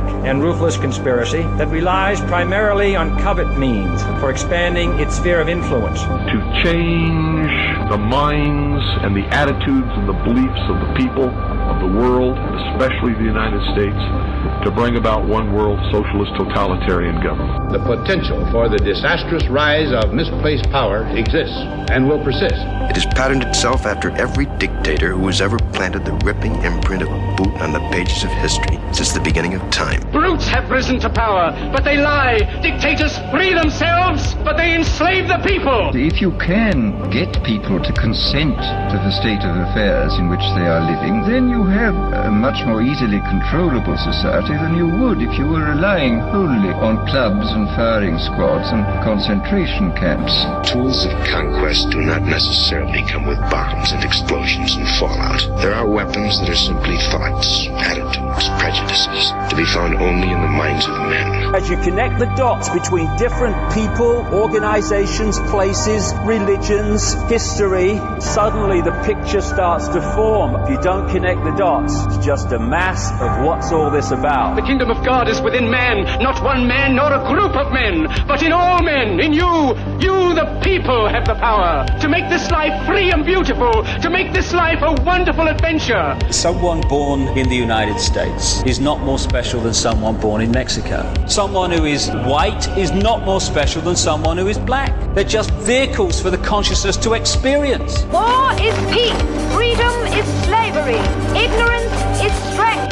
and ruthless conspiracy that relies primarily on covert means for expanding its sphere of influence. To change the minds and the attitudes and the beliefs of the people of the world, especially the United States, to bring about one world socialist totalitarian government. The potential for the disastrous rise of misplaced power exists and will persist. It has patterned itself after every dictator who has ever planted the ripping imprint of a boot on the pages of history since the beginning of time. Brutes have risen to power, but they lie. Dictators free themselves, but they enslave the people. If you can get people to consent to the state of affairs in which they are living, then you have a much more easily controllable society than you would if you were relying wholly on clubs and firing squads and concentration camps. Tools of conquest do not necessarily come with bombs and explosions and fallout. There are weapons that are simply thoughts, attitudes, prejudices, to be found only in the minds of men. As you connect the dots between different people, organizations, places, religions, history, suddenly the picture starts to form. If you don't connect the dots, it's just a mass of what's all this about. The kingdom of God is within man, not one man nor a group of men, but in all men, in you. You, the people, have the power to make this life free and beautiful, to make this life a wonderful adventure. Someone born in the United States is not more special than someone born in Mexico. Someone who is white is not more special than someone who is black. They're just vehicles for the consciousness to experience. War is peace. Freedom is slavery. Ignorance is strength.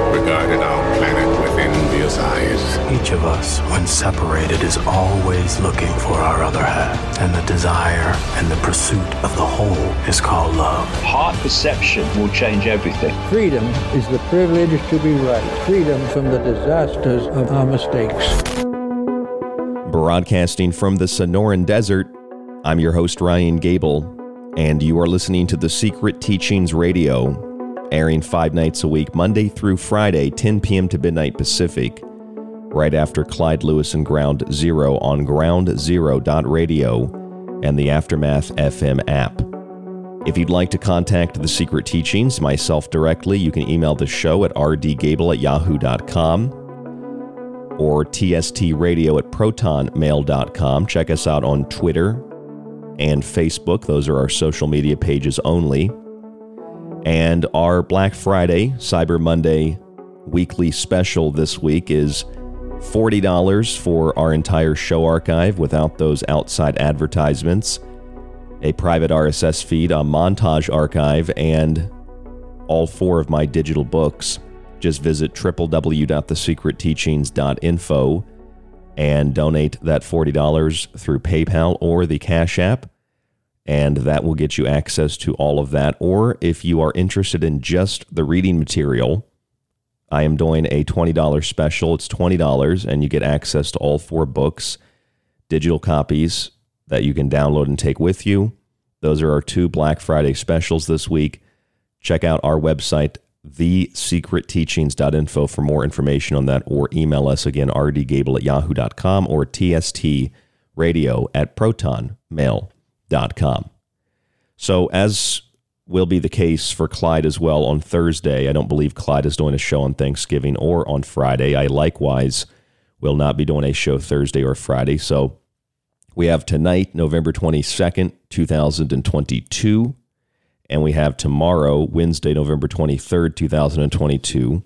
regarded our planet with envious eyes. Each of us, when separated, is always looking for our other half. And the desire and the pursuit of the whole is called love. Heart perception will change everything. Freedom is the privilege to be right. Freedom from the disasters of our mistakes. Broadcasting from the Sonoran Desert, I'm your host, Ryan Gable, and you are listening to The Secret Teachings Radio, airing five nights a week, Monday through Friday, 10 p.m. to midnight Pacific, right after Clyde Lewis and Ground Zero on groundzero.radio and the Aftermath FM app. If you'd like to contact The Secret Teachings, myself directly, you can email the show at rdgable at yahoo.com or tstradio at protonmail.com. Check us out on Twitter and Facebook. Those are our social media pages only. And our Black Friday, Cyber Monday weekly special this week is $40 for our entire show archive without those outside advertisements, a private RSS feed, a montage archive, and all four of my digital books. Just visit www.thesecretteachings.info and donate that $40 through PayPal or the Cash App and that will get you access to all of that. Or if you are interested in just the reading material, I am doing a $20 special. It's $20 and you get access to all four books, digital copies that you can download and take with you. Those are our two Black Friday specials this week. Check out our website, thesecretteachings.info for more information on that, or email us again, rdgable at yahoo.com or tstradio at protonmail.com. So, as will be the case for Clyde as well on Thursday, I don't believe Clyde is doing a show on Thanksgiving or on Friday. I likewise will not be doing a show Thursday or Friday. So, we have tonight, November 22nd, 2022 and we have tomorrow, Wednesday, November 23rd, 2022,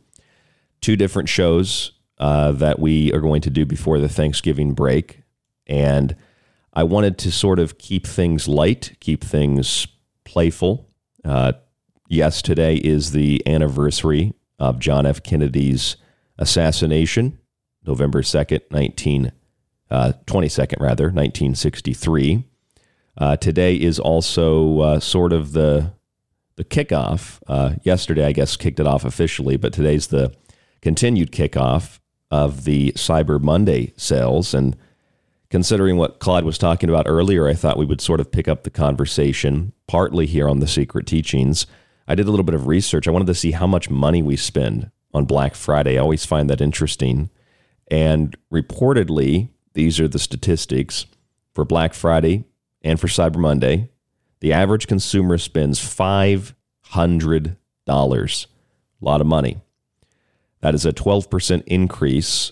two different shows uh, that we are going to do before the Thanksgiving break. And I wanted to sort of keep things light, keep things playful. Uh, yes, today is the anniversary of John F. Kennedy's assassination, November 2nd, 19, uh, 22nd, rather, 1963. Uh, today is also uh, sort of the the kickoff. Uh, yesterday, I guess, kicked it off officially, but today's the continued kickoff of the Cyber Monday sales. And considering what Clyde was talking about earlier, I thought we would sort of pick up the conversation partly here on the Secret Teachings. I did a little bit of research. I wanted to see how much money we spend on Black Friday. I always find that interesting. And reportedly, these are the statistics for Black Friday and for Cyber Monday, the average consumer spends $500. A lot of money. That is a 12% increase.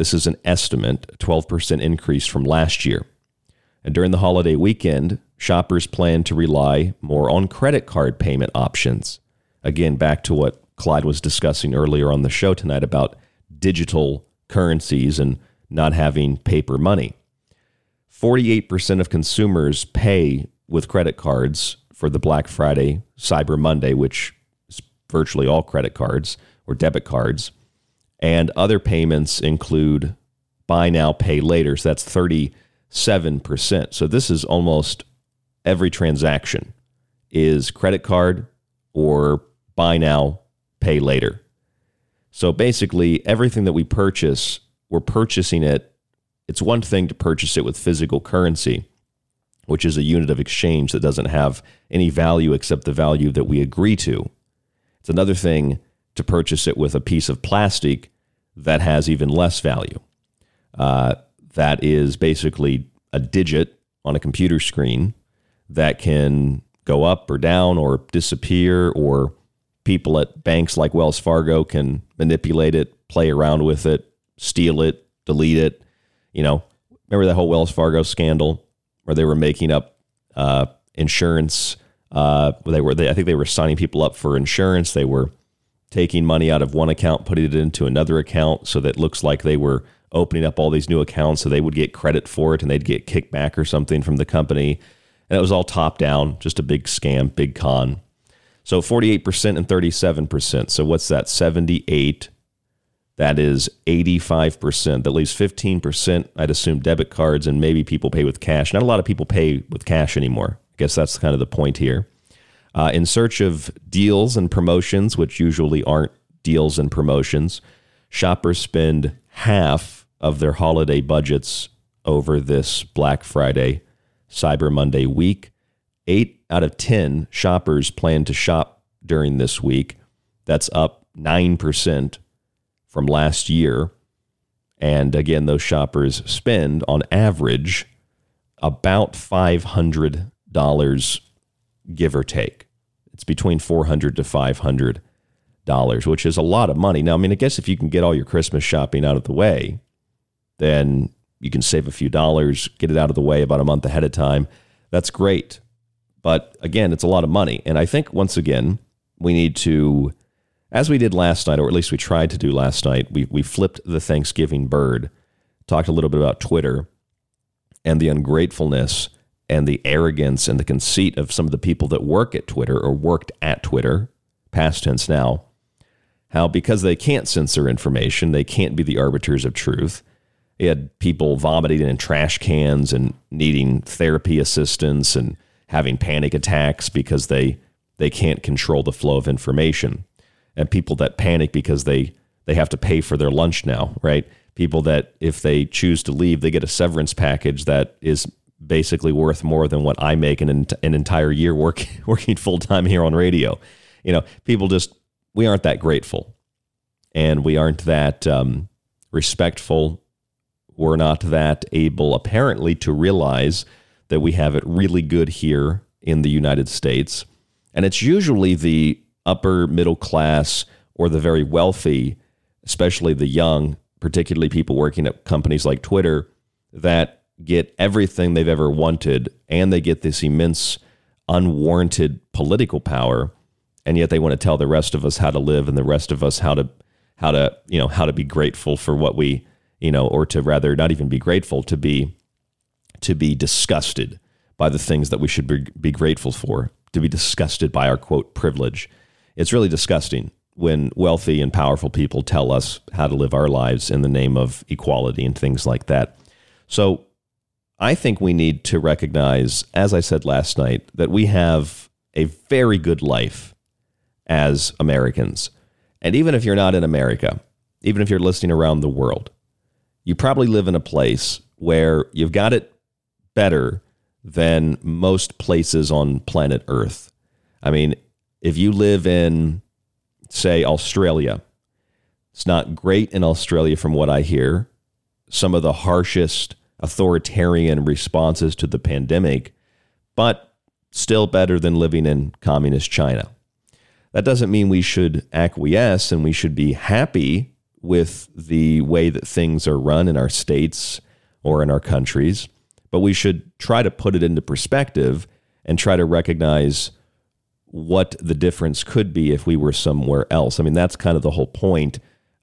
This is an estimate, a 12% increase from last year. And during the holiday weekend, shoppers plan to rely more on credit card payment options. Again, back to what Clyde was discussing earlier on the show tonight about digital currencies and not having paper money. 48% of consumers pay with credit cards for the Black Friday, Cyber Monday, which is virtually all credit cards or debit cards. And other payments include buy now, pay later. So that's 37%. So this is almost every transaction is credit card or buy now, pay later. So basically, everything that we purchase, we're purchasing it it's one thing to purchase it with physical currency, which is a unit of exchange that doesn't have any value except the value that we agree to. It's another thing to purchase it with a piece of plastic that has even less value. Uh, that is basically a digit on a computer screen that can go up or down or disappear, or people at banks like Wells Fargo can manipulate it, play around with it, steal it, delete it you know, remember that whole Wells Fargo scandal where they were making up uh, insurance. Uh, they were, they, I think they were signing people up for insurance. They were taking money out of one account, putting it into another account, so that looks like they were opening up all these new accounts, so they would get credit for it, and they'd get kickback or something from the company. And it was all top down, just a big scam, big con. So 48% and 37%. So what's that? 78 that is 85%. That leaves 15%, I'd assume, debit cards, and maybe people pay with cash. Not a lot of people pay with cash anymore. I guess that's kind of the point here. Uh, in search of deals and promotions, which usually aren't deals and promotions, shoppers spend half of their holiday budgets over this Black Friday, Cyber Monday week. Eight out of 10 shoppers plan to shop during this week. That's up 9% from last year. And again, those shoppers spend on average about $500 give or take. It's between 400 to 500 dollars, which is a lot of money. Now, I mean, I guess if you can get all your Christmas shopping out of the way, then you can save a few dollars, get it out of the way about a month ahead of time. That's great. But again, it's a lot of money. And I think once again, we need to as we did last night, or at least we tried to do last night, we, we flipped the Thanksgiving bird, talked a little bit about Twitter and the ungratefulness and the arrogance and the conceit of some of the people that work at Twitter or worked at Twitter, past tense now, how because they can't censor information, they can't be the arbiters of truth. They had people vomiting in trash cans and needing therapy assistance and having panic attacks because they they can't control the flow of information, and people that panic because they they have to pay for their lunch now, right? People that if they choose to leave, they get a severance package that is basically worth more than what I make in an, an entire year work, working full time here on radio. You know, people just we aren't that grateful, and we aren't that um, respectful. We're not that able, apparently, to realize that we have it really good here in the United States. And it's usually the upper middle class or the very wealthy, especially the young, particularly people working at companies like Twitter, that get everything they've ever wanted and they get this immense unwarranted political power and yet they want to tell the rest of us how to live and the rest of us how to how to you know how to be grateful for what we you know or to rather not even be grateful to be to be disgusted by the things that we should be, be grateful for to be disgusted by our quote privilege. It's really disgusting when wealthy and powerful people tell us how to live our lives in the name of equality and things like that. So I think we need to recognize, as I said last night, that we have a very good life as Americans. And even if you're not in America, even if you're listening around the world, you probably live in a place where you've got it better than most places on planet Earth. I mean, if you live in, say, Australia, it's not great in Australia from what I hear. Some of the harshest authoritarian responses to the pandemic, but still better than living in communist China. That doesn't mean we should acquiesce and we should be happy with the way that things are run in our states or in our countries, but we should try to put it into perspective and try to recognize what the difference could be if we were somewhere else. I mean, that's kind of the whole point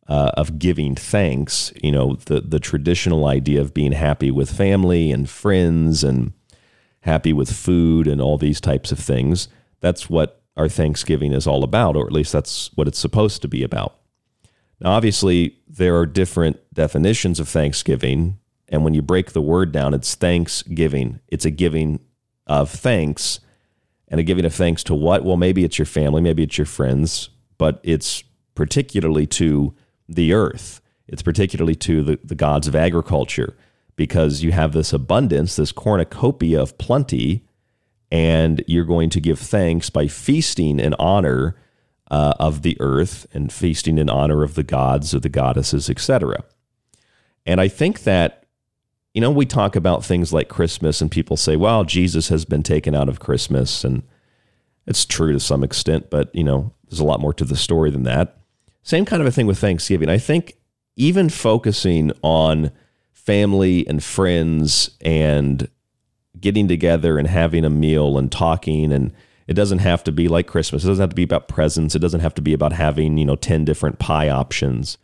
uh, of giving thanks. You know, the the traditional idea of being happy with family and friends and happy with food and all these types of things. That's what our Thanksgiving is all about, or at least that's what it's supposed to be about. Now, obviously, there are different definitions of Thanksgiving. And when you break the word down, it's thanksgiving. It's a giving of thanks. And a giving of thanks to what? Well, maybe it's your family, maybe it's your friends, but it's particularly to the earth. It's particularly to the, the gods of agriculture because you have this abundance, this cornucopia of plenty, and you're going to give thanks by feasting in honor uh, of the earth and feasting in honor of the gods or the goddesses, etc. And I think that, you know, we talk about things like Christmas and people say, well, Jesus has been taken out of Christmas. And it's true to some extent, but, you know, there's a lot more to the story than that. Same kind of a thing with Thanksgiving. I think even focusing on family and friends and getting together and having a meal and talking and it doesn't have to be like Christmas. It doesn't have to be about presents. It doesn't have to be about having, you know, 10 different pie options.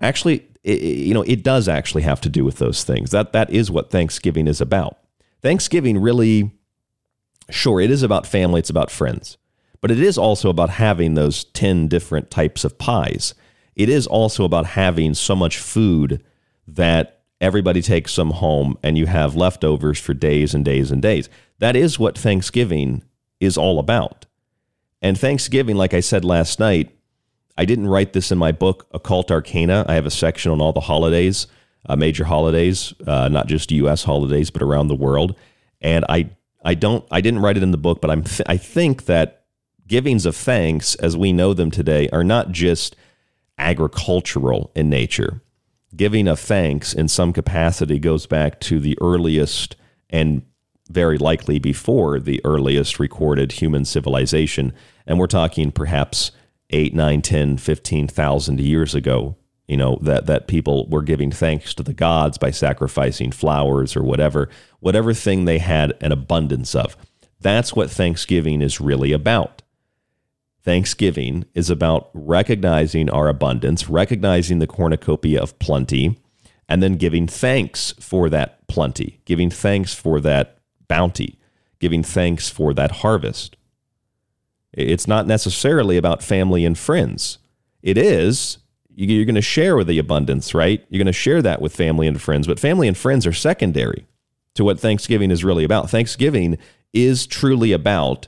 Actually, it, you know, it does actually have to do with those things. That that is what Thanksgiving is about. Thanksgiving really sure, it is about family, it's about friends. But it is also about having those 10 different types of pies. It is also about having so much food that everybody takes some home and you have leftovers for days and days and days. That is what Thanksgiving is all about. And Thanksgiving, like I said last night, I didn't write this in my book, Occult Arcana. I have a section on all the holidays, uh, major holidays, uh, not just U.S. holidays, but around the world. And I, I don't, I didn't write it in the book, but I'm, th- I think that givings of thanks, as we know them today, are not just agricultural in nature giving of thanks in some capacity goes back to the earliest and very likely before the earliest recorded human civilization. And we're talking perhaps 8, 9, 10, 15,000 years ago, you know, that, that people were giving thanks to the gods by sacrificing flowers or whatever, whatever thing they had an abundance of. That's what Thanksgiving is really about. Thanksgiving is about recognizing our abundance, recognizing the cornucopia of plenty, and then giving thanks for that plenty, giving thanks for that bounty, giving thanks for that harvest. It's not necessarily about family and friends. It is. You're going to share with the abundance, right? You're going to share that with family and friends, but family and friends are secondary. to what Thanksgiving is really about. Thanksgiving is truly about,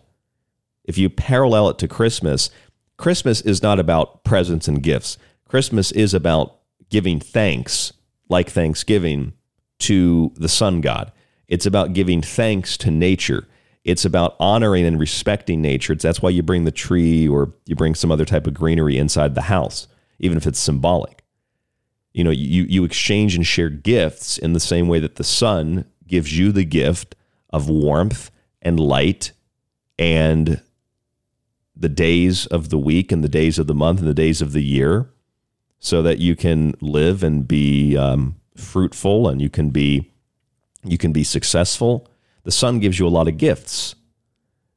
if you parallel it to Christmas, Christmas is not about presents and gifts. Christmas is about giving thanks, like Thanksgiving, to the sun god. It's about giving thanks to nature. It's about honoring and respecting nature. It's, that's why you bring the tree or you bring some other type of greenery inside the house, even if it's symbolic. You know, you, you exchange and share gifts in the same way that the sun gives you the gift of warmth and light and the days of the week and the days of the month and the days of the year so that you can live and be um, fruitful and you can be you can be successful. The sun gives you a lot of gifts.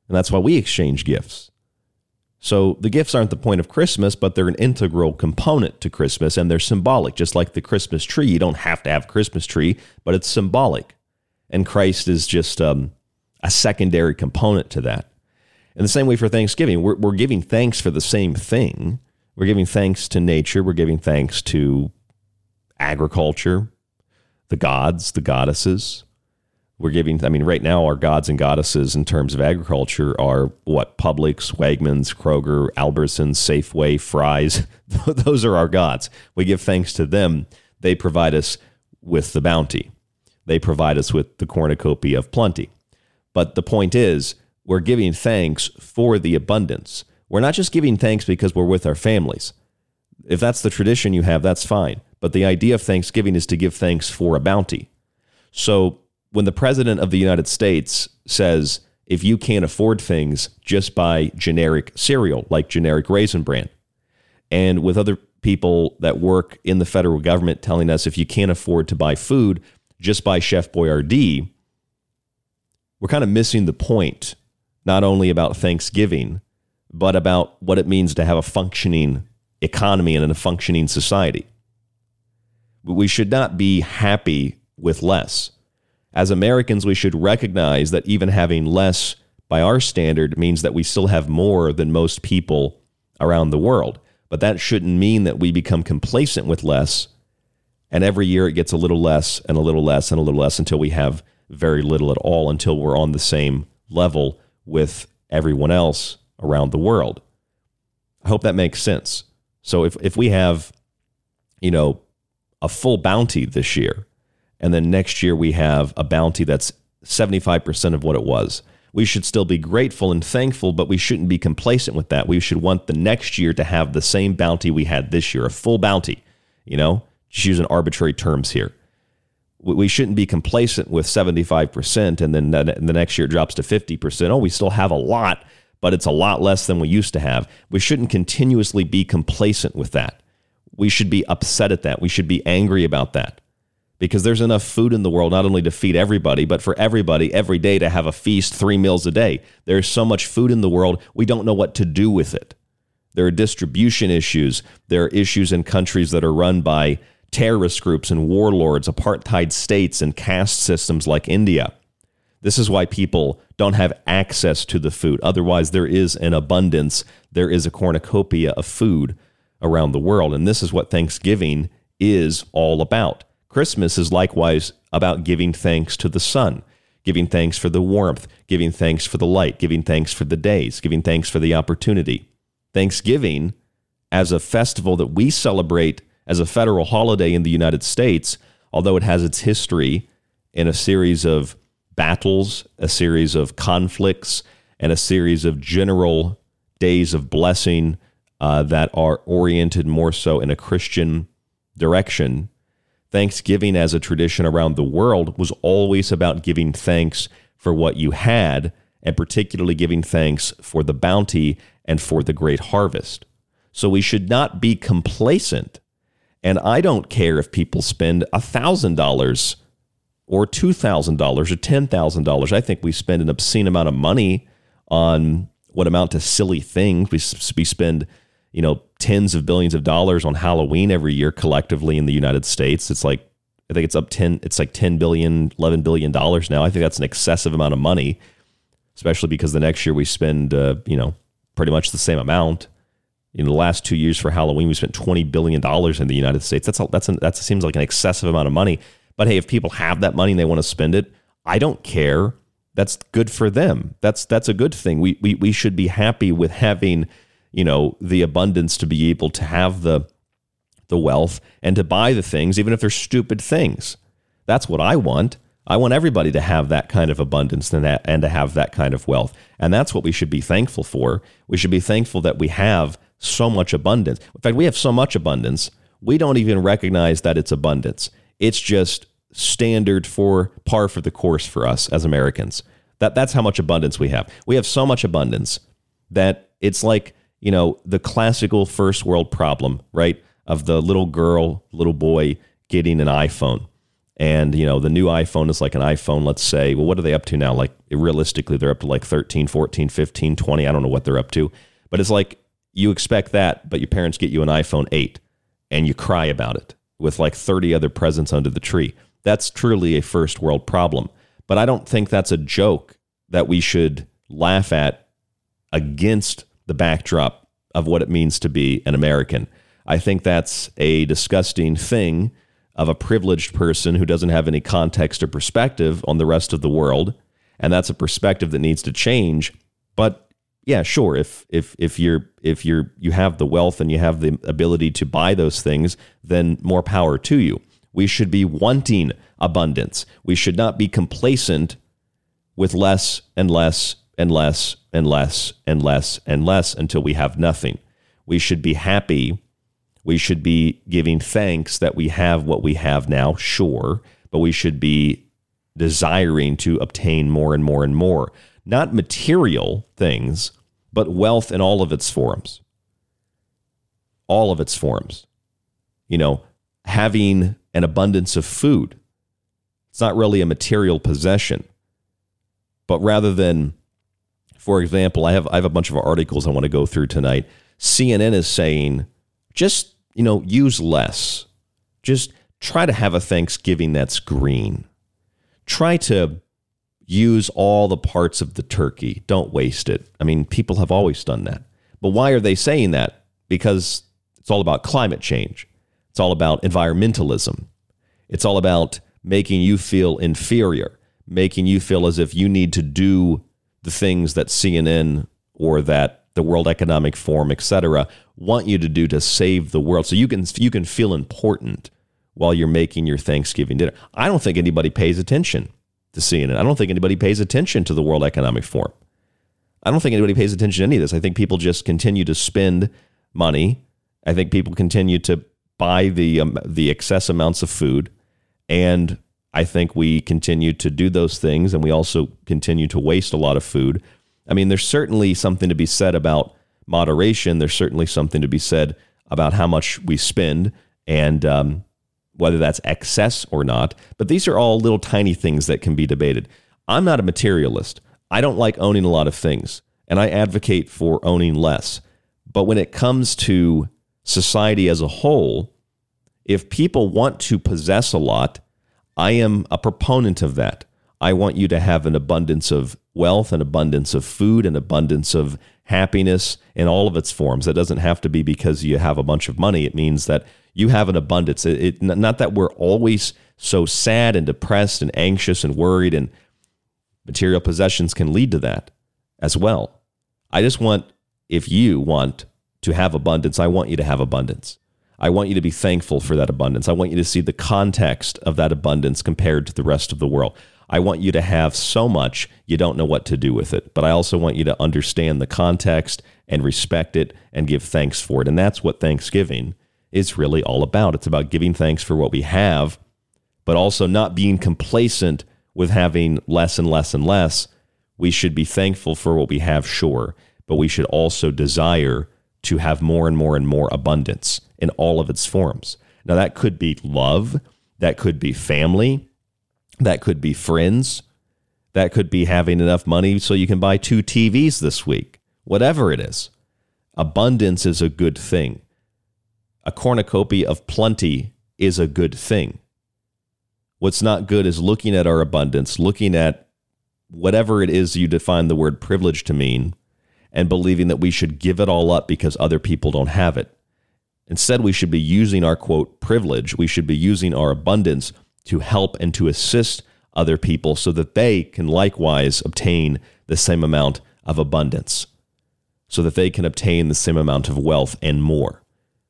And that's why we exchange gifts. So the gifts aren't the point of christmas but they're an integral component to christmas and they're symbolic. Just like the christmas tree you don't have to have a christmas tree but it's symbolic. And christ is just um, a secondary component to that in the same way for thanksgiving we're, we're giving thanks for the same thing we're giving thanks to nature. We're giving thanks to agriculture, the gods, the goddesses. We're giving, I mean, right now, our gods and goddesses in terms of agriculture are what? Publix, Wegmans, Kroger, Albertsons, Safeway, Fry's. Those are our gods. We give thanks to them. They provide us with the bounty, they provide us with the cornucopia of plenty. But the point is, we're giving thanks for the abundance. We're not just giving thanks because we're with our families. If that's the tradition you have, that's fine. But the idea of Thanksgiving is to give thanks for a bounty. So when the president of the United States says, if you can't afford things, just buy generic cereal like generic raisin bran, and with other people that work in the federal government telling us if you can't afford to buy food, just buy Chef Boyardee, we're kind of missing the point, not only about Thanksgiving, but about what it means to have a functioning economy and a functioning society. We should not be happy with less. As Americans, we should recognize that even having less by our standard means that we still have more than most people around the world. But that shouldn't mean that we become complacent with less. And every year it gets a little less and a little less and a little less until we have very little at all, until we're on the same level with everyone else around the world. I hope that makes sense. So if, if we have, you know, a full bounty this year, and then next year we have a bounty that's 75% of what it was, we should still be grateful and thankful, but we shouldn't be complacent with that. We should want the next year to have the same bounty we had this year, a full bounty, you know, just using arbitrary terms here. We shouldn't be complacent with 75% and then the next year it drops to 50%. Oh, we still have a lot but it's a lot less than we used to have. We shouldn't continuously be complacent with that. We should be upset at that. We should be angry about that because there's enough food in the world not only to feed everybody, but for everybody every day to have a feast three meals a day. There's so much food in the world, we don't know what to do with it. There are distribution issues. There are issues in countries that are run by terrorist groups and warlords, apartheid states, and caste systems like India. This is why people don't have access to the food. Otherwise, there is an abundance, there is a cornucopia of food around the world. And this is what Thanksgiving is all about. Christmas is likewise about giving thanks to the sun, giving thanks for the warmth, giving thanks for the light, giving thanks for the days, giving thanks for the opportunity. Thanksgiving, as a festival that we celebrate as a federal holiday in the United States, although it has its history in a series of battles, a series of conflicts, and a series of general days of blessing uh, that are oriented more so in a Christian direction. Thanksgiving as a tradition around the world was always about giving thanks for what you had, and particularly giving thanks for the bounty and for the great harvest. So we should not be complacent. And I don't care if people spend $1,000 or $2,000 or $10,000. I think we spend an obscene amount of money on what amount to silly things. We, we spend, you know, tens of billions of dollars on Halloween every year collectively in the United States. It's like, I think it's up 10, it's like 10 billion, 11 billion dollars now. I think that's an excessive amount of money, especially because the next year we spend, uh, you know, pretty much the same amount. In the last two years for Halloween, we spent twenty billion dollars in the United States. That's a, that's a, that seems like an excessive amount of money. But hey, if people have that money and they want to spend it, I don't care. That's good for them. That's that's a good thing. We we we should be happy with having, you know, the abundance to be able to have the the wealth and to buy the things even if they're stupid things. That's what I want. I want everybody to have that kind of abundance and, that, and to have that kind of wealth. And that's what we should be thankful for. We should be thankful that we have so much abundance. In fact, we have so much abundance, we don't even recognize that it's abundance. It's just standard for par for the course for us as Americans. That that's how much abundance we have. We have so much abundance that it's like, you know, the classical first world problem, right? Of the little girl, little boy getting an iPhone and you know the new iphone is like an iphone let's say well what are they up to now like realistically they're up to like 13 14 15 20 i don't know what they're up to but it's like you expect that but your parents get you an iphone 8 and you cry about it with like 30 other presents under the tree. That's truly a first world problem. But i don't think that's a joke that we should laugh at against the backdrop of what it means to be an american. I think that's a disgusting thing of a privileged person who doesn't have any context or perspective on the rest of the world. And that's a perspective that needs to change. But yeah sure. If if if you're if you're you have the wealth and you have the ability to buy those things then more power to you. We should be wanting abundance. We should not be complacent with less and less and less and less and less and less until we have nothing. We should be happy. We should be giving thanks that we have what we have now, sure, but we should be desiring to obtain more and more and more. Not material things, but wealth in all of its forms. All of its forms. You know, having an abundance of food. It's not really a material possession. But rather than, for example, I have, I have a bunch of articles I want to go through tonight. CNN is saying just, you know, use less. Just try to have a Thanksgiving that's green. Try to use all the parts of the turkey. Don't waste it. I mean, people have always done that. But why are they saying that? Because it's all about climate change. It's all about environmentalism. It's all about making you feel inferior, making you feel as if you need to do the things that CNN or that the World Economic Forum, etc., want you to do to save the world. So you can you can feel important while you're making your Thanksgiving dinner. I don't think anybody pays attention to CNN. I don't think anybody pays attention to the World Economic Forum. I don't think anybody pays attention to any of this. I think people just continue to spend money. I think people continue to buy the um, the excess amounts of food, and I think we continue to do those things, and we also continue to waste a lot of food I mean, there's certainly something to be said about moderation. There's certainly something to be said about how much we spend and um, whether that's excess or not. But these are all little tiny things that can be debated. I'm not a materialist. I don't like owning a lot of things, and I advocate for owning less. But when it comes to society as a whole, if people want to possess a lot, I am a proponent of that. I want you to have an abundance of wealth, an abundance of food, an abundance of happiness in all of its forms. That doesn't have to be because you have a bunch of money. It means that you have an abundance. It, it, not that we're always so sad and depressed and anxious and worried, and material possessions can lead to that as well. I just want, if you want to have abundance, I want you to have abundance. I want you to be thankful for that abundance. I want you to see the context of that abundance compared to the rest of the world. I want you to have so much you don't know what to do with it. But I also want you to understand the context and respect it and give thanks for it. And that's what Thanksgiving is really all about. It's about giving thanks for what we have, but also not being complacent with having less and less and less. We should be thankful for what we have, sure, but we should also desire to have more and more and more abundance in all of its forms. Now, that could be love, that could be family, that could be friends. That could be having enough money so you can buy two TVs this week. Whatever it is. Abundance is a good thing. A cornucopia of plenty is a good thing. What's not good is looking at our abundance, looking at whatever it is you define the word privilege to mean, and believing that we should give it all up because other people don't have it. Instead, we should be using our quote privilege, we should be using our abundance to help and to assist other people so that they can likewise obtain the same amount of abundance, so that they can obtain the same amount of wealth and more.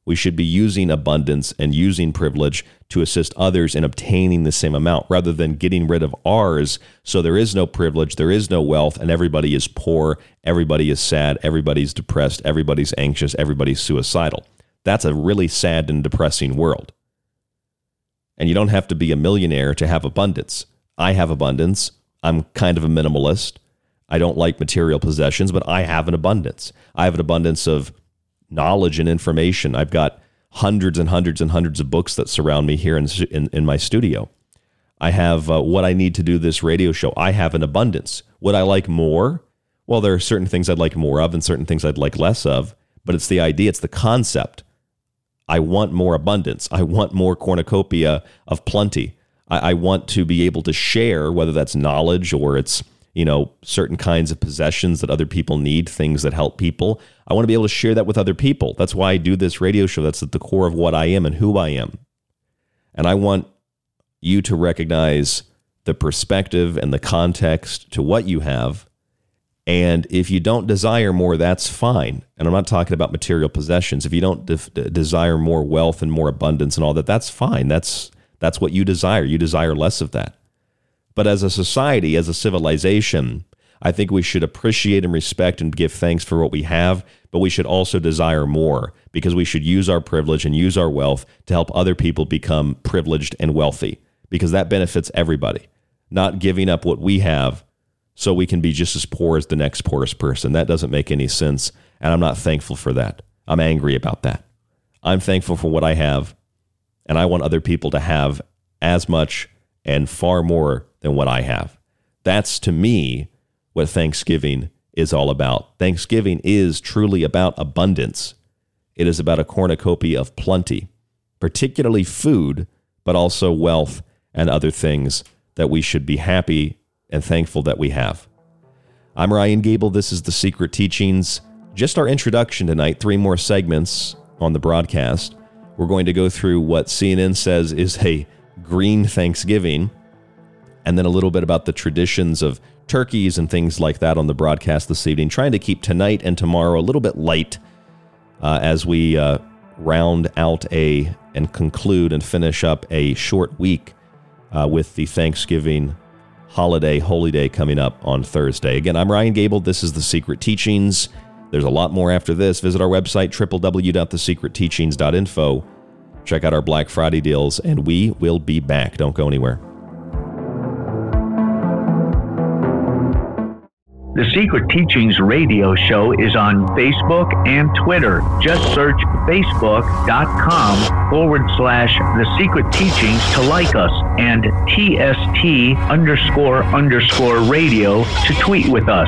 We should be using abundance and using privilege to assist others in obtaining the same amount rather than getting rid of ours so there is no privilege, there is no wealth, and everybody is poor, everybody is sad, everybody's depressed, everybody's anxious, everybody's suicidal. That's a really sad and depressing world. And you don't have to be a millionaire to have abundance. I have abundance. I'm kind of a minimalist. I don't like material possessions, but I have an abundance. I have an abundance of knowledge and information. I've got hundreds and hundreds and hundreds of books that surround me here in, in, in my studio. I have uh, what I need to do this radio show. I have an abundance. Would I like more? Well, there are certain things I'd like more of and certain things I'd like less of, but it's the idea, it's the concept. I want more abundance. I want more cornucopia of plenty. I, I want to be able to share, whether that's knowledge or it's you know, certain kinds of possessions that other people need, things that help people. I want to be able to share that with other people. That's why I do this radio show. That's at the core of what I am and who I am. And I want you to recognize the perspective and the context to what you have. And if you don't desire more, that's fine. And I'm not talking about material possessions. If you don't de- desire more wealth and more abundance and all that, that's fine. That's that's what you desire. You desire less of that. But as a society, as a civilization, I think we should appreciate and respect and give thanks for what we have, but we should also desire more because we should use our privilege and use our wealth to help other people become privileged and wealthy because that benefits everybody. Not giving up what we have so we can be just as poor as the next poorest person. That doesn't make any sense. And I'm not thankful for that. I'm angry about that. I'm thankful for what I have, and I want other people to have as much and far more than what I have. That's to me what Thanksgiving is all about. Thanksgiving is truly about abundance. It is about a cornucopia of plenty, particularly food, but also wealth and other things that we should be happy and thankful that we have. I'm Ryan Gable. This is The Secret Teachings. Just our introduction tonight, three more segments on the broadcast. We're going to go through what CNN says is a green Thanksgiving and then a little bit about the traditions of turkeys and things like that on the broadcast this evening, trying to keep tonight and tomorrow a little bit light uh, as we uh, round out a and conclude and finish up a short week uh, with the Thanksgiving holiday, Holy Day coming up on Thursday. Again, I'm Ryan Gable. This is The Secret Teachings. There's a lot more after this. Visit our website, www.thesecretteachings.info. Check out our Black Friday deals, and we will be back. Don't go anywhere. The Secret Teachings radio show is on Facebook and Twitter. Just search facebook.com forward slash The Secret Teachings to like us and TST underscore underscore radio to tweet with us.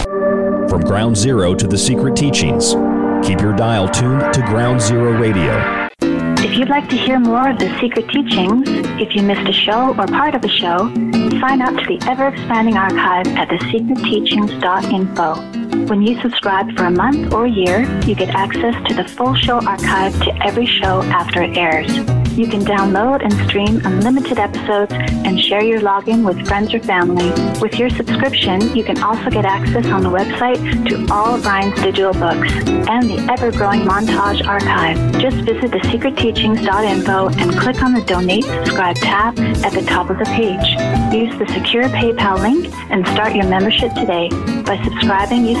From Ground Zero to the Secret Teachings, keep your dial tuned to Ground Zero Radio. If you'd like to hear more of the secret teachings, if you missed a show or part of a show, sign up to the ever expanding archive at thesecretteachings.info. When you subscribe for a month or a year, you get access to the full show archive to every show after it airs. You can download and stream unlimited episodes and share your login with friends or family. With your subscription, you can also get access on the website to all of Ryan's digital books and the ever-growing montage archive. Just visit thesecretteachings.info and click on the Donate Subscribe tab at the top of the page. Use the secure PayPal link and start your membership today. By subscribing, you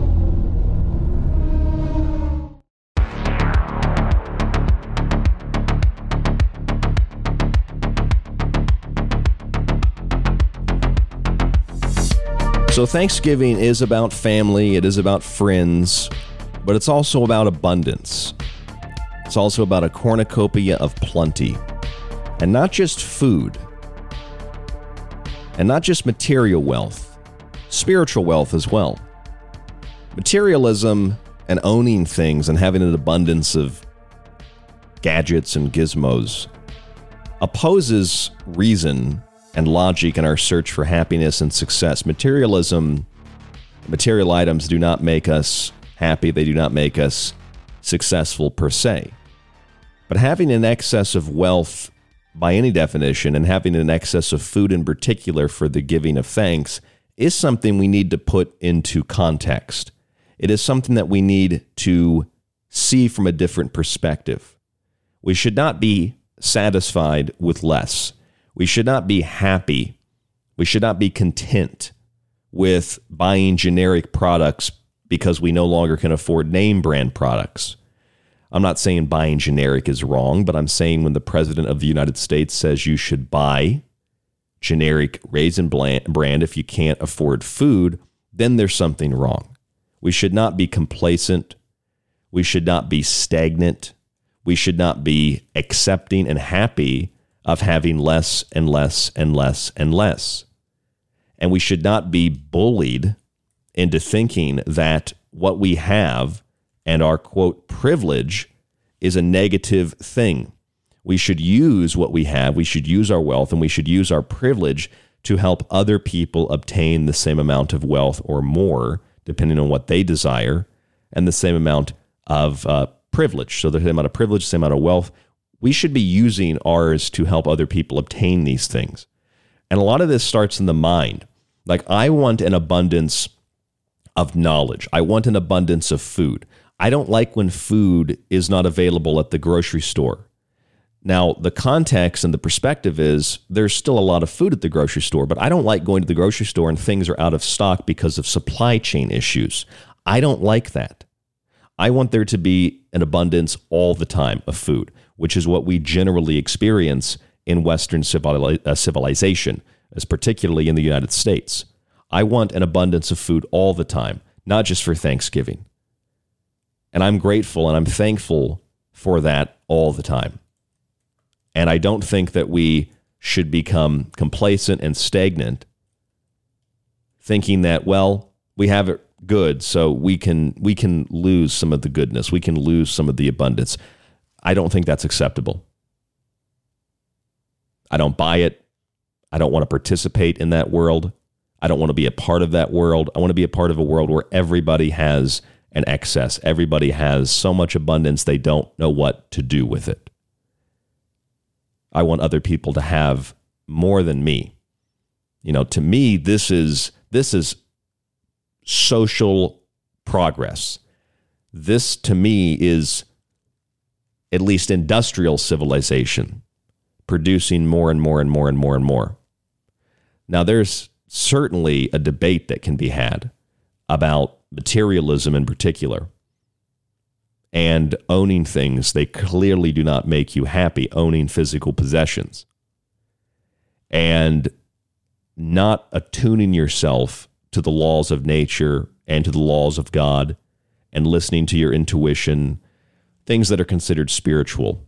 So, Thanksgiving is about family, it is about friends, but it's also about abundance. It's also about a cornucopia of plenty. And not just food, and not just material wealth, spiritual wealth as well. Materialism and owning things and having an abundance of gadgets and gizmos opposes reason and logic in our search for happiness and success. Materialism, material items do not make us happy, they do not make us successful per se. But having an excess of wealth by any definition and having an excess of food in particular for the giving of thanks is something we need to put into context. It is something that we need to see from a different perspective. We should not be satisfied with less. We should not be happy. We should not be content with buying generic products because we no longer can afford name brand products. I'm not saying buying generic is wrong, but I'm saying when the president of the United States says you should buy generic Raisin Bran if you can't afford food, then there's something wrong. We should not be complacent. We should not be stagnant. We should not be accepting and happy of having less and less and less and less. And we should not be bullied into thinking that what we have and our quote privilege is a negative thing. We should use what we have, we should use our wealth, and we should use our privilege to help other people obtain the same amount of wealth or more, depending on what they desire, and the same amount of uh, privilege. So, the same amount of privilege, same amount of wealth we should be using ours to help other people obtain these things. And a lot of this starts in the mind. Like, I want an abundance of knowledge, I want an abundance of food. I don't like when food is not available at the grocery store. Now, the context and the perspective is there's still a lot of food at the grocery store, but I don't like going to the grocery store and things are out of stock because of supply chain issues. I don't like that. I want there to be an abundance all the time of food which is what we generally experience in Western uh, civilization, as particularly in the United States. I want an abundance of food all the time, not just for Thanksgiving. And I'm grateful and I'm thankful for that all the time. And I don't think that we should become complacent and stagnant, thinking that, well, we have it good, so we can we can lose some of the goodness, we can lose some of the abundance. I don't think that's acceptable. I don't buy it. I don't want to participate in that world. I don't want to be a part of that world. I want to be a part of a world where everybody has an excess. Everybody has so much abundance they don't know what to do with it. I want other people to have more than me. You know, to me this is this is social progress. This to me is at least industrial civilization, producing more and more and more and more and more. Now, there's certainly a debate that can be had about materialism in particular and owning things. They clearly do not make you happy, owning physical possessions. And not attuning yourself to the laws of nature and to the laws of God and listening to your intuition things that are considered spiritual.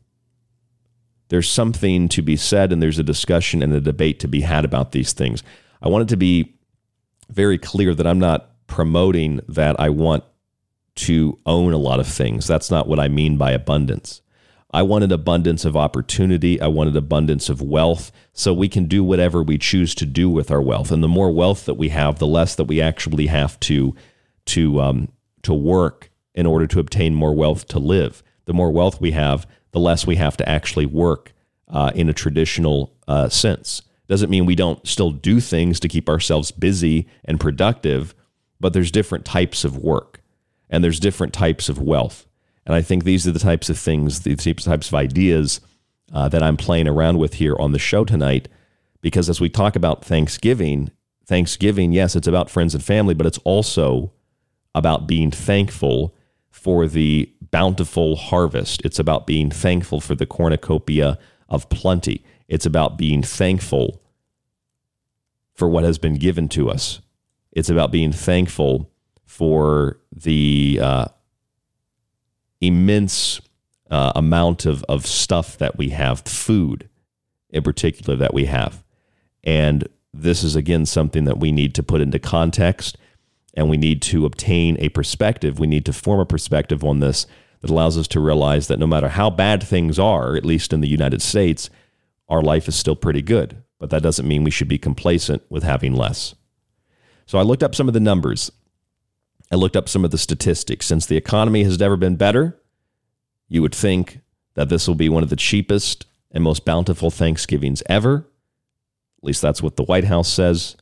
There's something to be said, and there's a discussion and a debate to be had about these things. I want it to be very clear that I'm not promoting that I want to own a lot of things. That's not what I mean by abundance. I want an abundance of opportunity. I want an abundance of wealth so we can do whatever we choose to do with our wealth. And the more wealth that we have, the less that we actually have to to um, to work in order to obtain more wealth to live. The more wealth we have, the less we have to actually work uh, in a traditional uh, sense. Doesn't mean we don't still do things to keep ourselves busy and productive, but there's different types of work and there's different types of wealth. And I think these are the types of things, these types of ideas uh, that I'm playing around with here on the show tonight. Because as we talk about Thanksgiving, Thanksgiving, yes, it's about friends and family, but it's also about being thankful for the bountiful harvest. It's about being thankful for the cornucopia of plenty. It's about being thankful for what has been given to us. It's about being thankful for the uh, immense uh, amount of, of stuff that we have, food in particular that we have. And this is, again, something that we need to put into context and we need to obtain a perspective. We need to form a perspective on this that allows us to realize that no matter how bad things are, at least in the United States, our life is still pretty good. But that doesn't mean we should be complacent with having less. So I looked up some of the numbers. I looked up some of the statistics. Since the economy has never been better, you would think that this will be one of the cheapest and most bountiful Thanksgivings ever. At least that's what the White House says.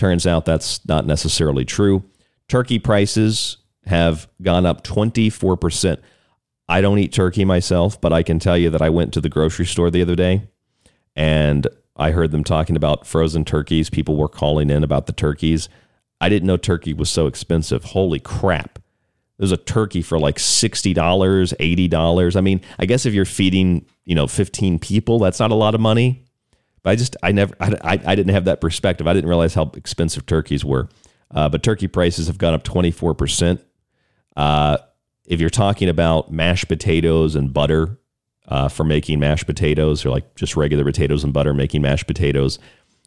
Turns out that's not necessarily true. Turkey prices have gone up 24%. I don't eat turkey myself, but I can tell you that I went to the grocery store the other day and I heard them talking about frozen turkeys. People were calling in about the turkeys. I didn't know turkey was so expensive. Holy crap. There's a turkey for like $60, $80. I mean, I guess if you're feeding, you know, 15 people, that's not a lot of money. But I just, I never, I, I, didn't have that perspective. I didn't realize how expensive turkeys were. Uh, but turkey prices have gone up 24%. Uh, if you're talking about mashed potatoes and butter uh, for making mashed potatoes, or like just regular potatoes and butter making mashed potatoes,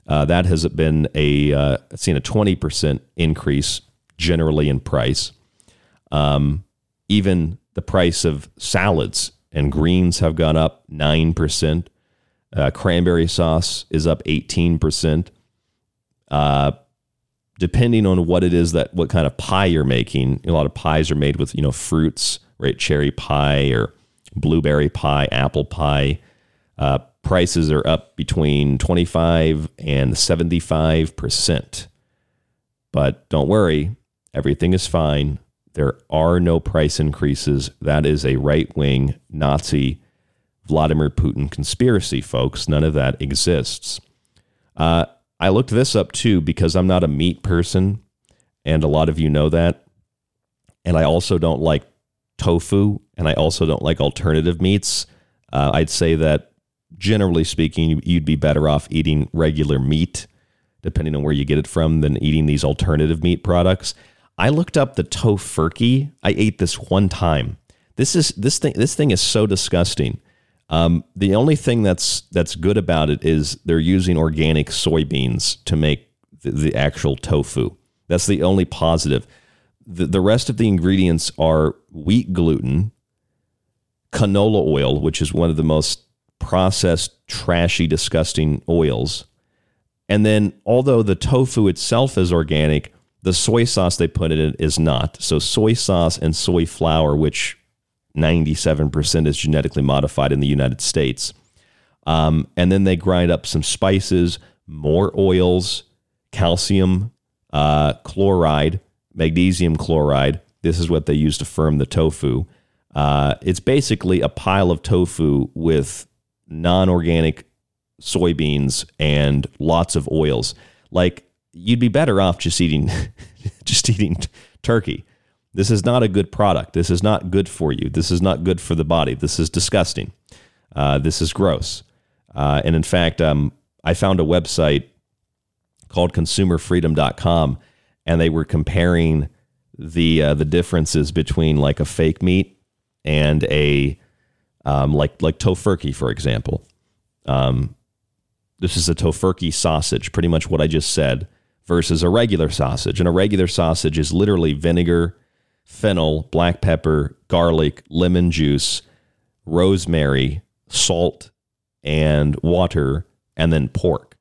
uh, that has been a uh, seen a 20% increase generally in price. Um, even the price of salads and greens have gone up 9%. Uh, cranberry sauce is up 18%. Uh, depending on what it is that what kind of pie you're making, a lot of pies are made with, you know, fruits, right? Cherry pie or blueberry pie, apple pie. Uh, prices are up between 25 and 75%. But don't worry, everything is fine. There are no price increases. That is a right wing Nazi Vladimir Putin conspiracy, folks. None of that exists. Uh, I looked this up too because I'm not a meat person, and a lot of you know that. And I also don't like tofu, and I also don't like alternative meats. Uh, I'd say that generally speaking, you'd be better off eating regular meat, depending on where you get it from, than eating these alternative meat products. I looked up the tofurkey. I ate this one time. This is this thing. This thing is so disgusting. Um, the only thing that's that's good about it is they're using organic soybeans to make the, the actual tofu. That's the only positive. The, the rest of the ingredients are wheat gluten, canola oil, which is one of the most processed, trashy, disgusting oils. And then, although the tofu itself is organic, the soy sauce they put in it is not. So, soy sauce and soy flour, which 97% is genetically modified in the United States. Um, and then they grind up some spices, more oils, calcium uh, chloride, magnesium chloride. This is what they use to firm the tofu. Uh, it's basically a pile of tofu with non organic soybeans and lots of oils. Like you'd be better off just eating just eating turkey. This is not a good product. This is not good for you. This is not good for the body. This is disgusting. Uh, this is gross. Uh, and in fact, um, I found a website called consumerfreedom.com and they were comparing the uh, the differences between like a fake meat and a um, like like tofurkey, for example. Um, this is a tofurkey sausage, pretty much what I just said, versus a regular sausage. And a regular sausage is literally vinegar, fennel, black pepper, garlic, lemon juice, rosemary, salt, and water, and then pork.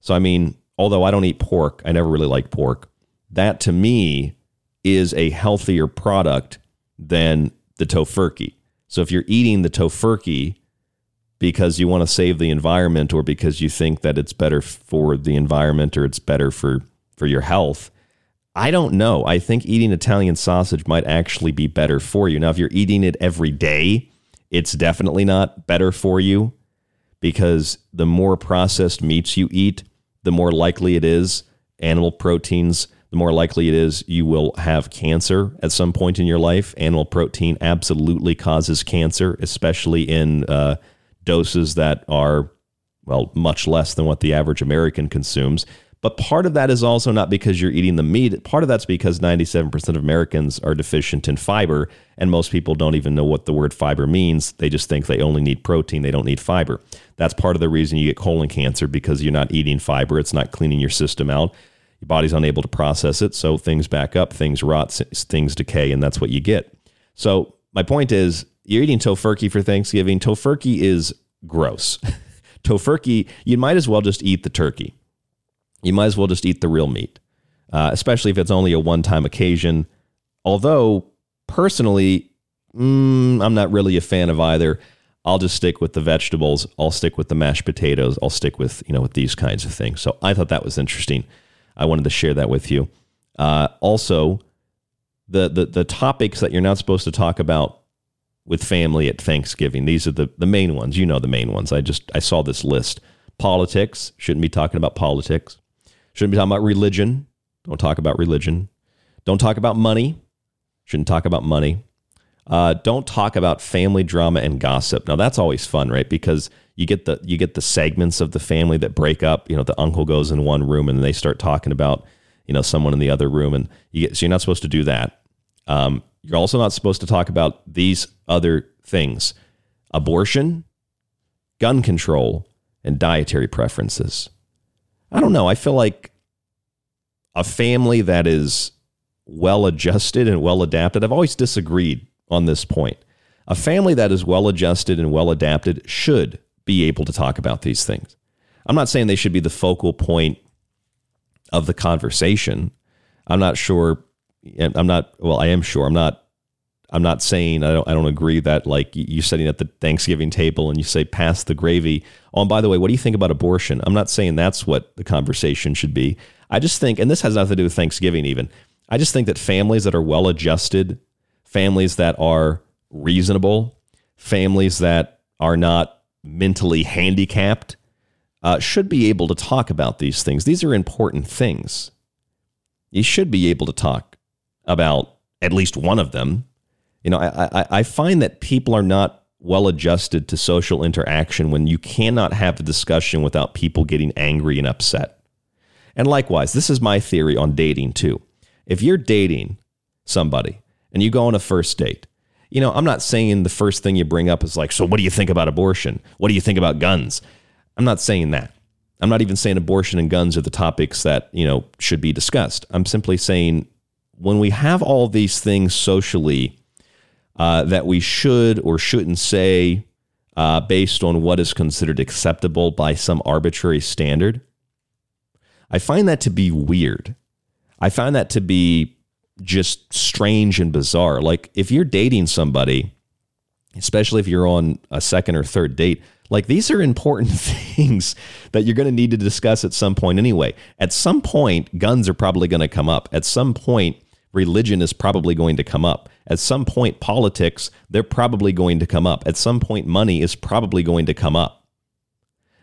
So, I mean, although I don't eat pork, I never really like pork. That to me is a healthier product than the tofurkey. So, if you're eating the tofurkey because you want to save the environment or because you think that it's better for the environment or it's better for, for your health, I don't know. I think eating Italian sausage might actually be better for you. Now, if you're eating it every day, it's definitely not better for you because the more processed meats you eat, the more likely it is animal proteins, the more likely it is you will have cancer at some point in your life. Animal protein absolutely causes cancer, especially in uh, doses that are, well, much less than what the average American consumes. But part of that is also not because you're eating the meat. Part of that's because 97% of Americans are deficient in fiber, and most people don't even know what the word fiber means. They just think they only need protein, they don't need fiber. That's part of the reason you get colon cancer because you're not eating fiber, it's not cleaning your system out. Your body's unable to process it, so things back up, things rot, things decay, and that's what you get. So, my point is, you're eating tofurkey for Thanksgiving. Tofurkey is gross. tofurkey, you might as well just eat the turkey you might as well just eat the real meat, uh, especially if it's only a one time occasion. Although, personally, mm, I'm not really a fan of either. I'll just stick with the vegetables. I'll stick with the mashed potatoes. I'll stick with you know with these kinds of things. So I thought that was interesting. I wanted to share that with you. Uh, also, the, the the topics that you're not supposed to talk about with family at Thanksgiving. These are the the main ones. You know the main ones. I just I saw this list. Politics shouldn't be talking about politics. Shouldn't be talking about religion. Don't talk about religion. Don't talk about money. Shouldn't talk about money. Uh, don't talk about family drama and gossip. Now that's always fun, right? Because you get the you get the segments of the family that break up. You know, the uncle goes in one room and they start talking about you know someone in the other room, and you get so you're not supposed to do that. Um, you're also not supposed to talk about these other things: abortion, gun control, and dietary preferences. I don't know. I feel like a family that is well adjusted and well adapted. I've always disagreed on this point. A family that is well adjusted and well adapted should be able to talk about these things. I'm not saying they should be the focal point of the conversation. I'm not sure. I'm not. Well, I am sure. I'm not I'm not saying I don't I don't agree that like you're sitting at the Thanksgiving table and you say pass the gravy. Oh, and by the way, what do you think about abortion? I'm not saying that's what the conversation should be. I just think, and this has nothing to do with Thanksgiving even. I just think that families that are well adjusted, families that are reasonable, families that are not mentally handicapped, uh, should be able to talk about these things. These are important things. You should be able to talk about at least one of them you know, I, I, I find that people are not well adjusted to social interaction when you cannot have a discussion without people getting angry and upset. And likewise, this is my theory on dating too. If you're dating somebody and you go on a first date, you know, I'm not saying the first thing you bring up is like, so what do you think about abortion? What do you think about guns? I'm not saying that. I'm not even saying abortion and guns are the topics that, you know, should be discussed. I'm simply saying when we have all these things socially uh, that we should or shouldn't say uh, based on what is considered acceptable by some arbitrary standard. I find that to be weird. I find that to be just strange and bizarre. Like if you're dating somebody, especially if you're on a second or third date, like these are important things that you're going to need to discuss at some point anyway. At some point, guns are probably going to come up. At some point, religion is probably going to come up. At some point, politics, they're probably going to come up. At some point, money is probably going to come up.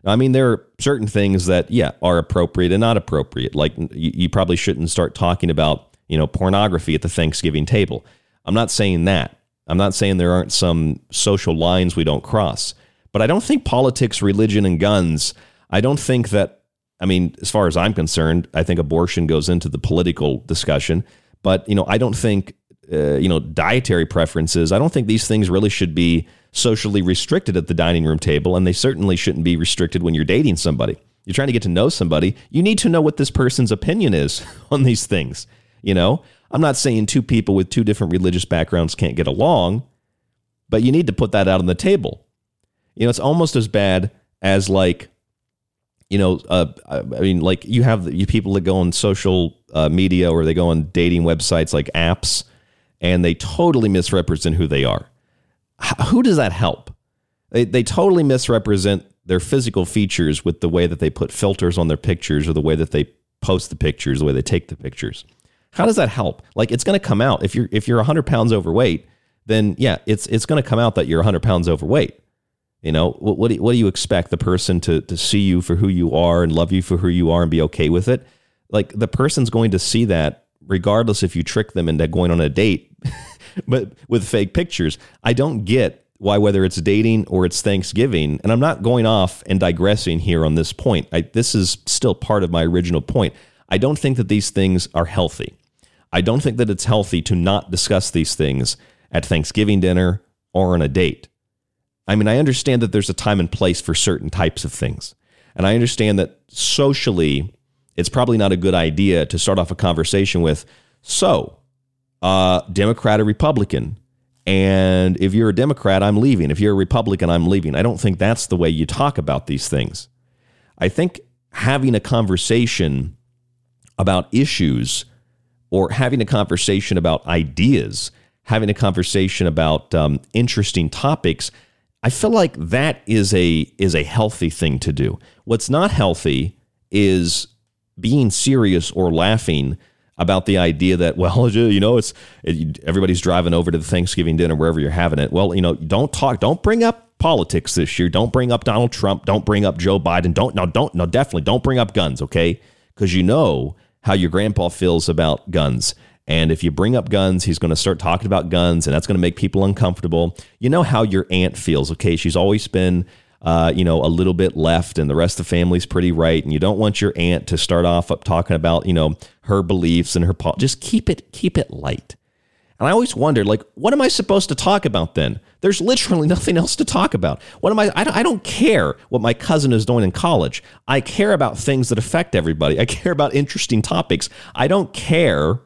I mean, there are certain things that, yeah, are appropriate and not appropriate. Like you, probably shouldn't start talking about, you know, pornography at the Thanksgiving table. I'm not saying that. I'm not saying there aren't some social lines we don't cross. But I don't think politics, religion, and guns, I don't think that, I mean, as far as I'm concerned, I think abortion goes into the political discussion. But you know, I don't think uh, you know dietary preferences. I don't think these things really should be socially restricted at the dining room table, and they certainly shouldn't be restricted when you're dating somebody. You're trying to get to know somebody. You need to know what this person's opinion is on these things. You know, I'm not saying two people with two different religious backgrounds can't get along, but you need to put that out on the table. You know, it's almost as bad as like you know, uh, I mean, like you have you people that go on social uh, media or they go on dating websites like apps, and they totally misrepresent who they are. Who does that help? They they totally misrepresent their physical features with the way that they put filters on their pictures or the way that they post the pictures, the way they take the pictures. How does that help? Like it's going to come out if you're if you're 100 pounds overweight, then yeah, it's it's going to come out that you're 100 pounds overweight. You know, what, what, do you, what do you expect the person to, to see you for who you are and love you for who you are and be okay with it? Like the person's going to see that regardless if you trick them into going on a date, but with fake pictures. I don't get why, whether it's dating or it's Thanksgiving, and I'm not going off and digressing here on this point. I, this is still part of my original point. I don't think that these things are healthy. I don't think that it's healthy to not discuss these things at Thanksgiving dinner or on a date. I mean, I understand that there's a time and place for certain types of things. And I understand that socially, it's probably not a good idea to start off a conversation with, so, uh, Democrat or Republican? And if you're a Democrat, I'm leaving. If you're a Republican, I'm leaving. I don't think that's the way you talk about these things. I think having a conversation about issues or having a conversation about ideas, having a conversation about um, interesting topics, I feel like that is a is a healthy thing to do. What's not healthy is being serious or laughing about the idea that well you know it's it, everybody's driving over to the Thanksgiving dinner wherever you're having it. Well, you know, don't talk, don't bring up politics this year. Don't bring up Donald Trump. Don't bring up Joe Biden. Don't no don't no definitely don't bring up guns, okay? Because you know how your grandpa feels about guns. And if you bring up guns, he's going to start talking about guns, and that's going to make people uncomfortable. You know how your aunt feels, okay? She's always been, uh, you know, a little bit left, and the rest of the family's pretty right. And you don't want your aunt to start off up talking about, you know, her beliefs and her. Po- Just keep it, keep it light. And I always wondered, like, what am I supposed to talk about then? There's literally nothing else to talk about. What am I? I don't, I don't care what my cousin is doing in college. I care about things that affect everybody. I care about interesting topics. I don't care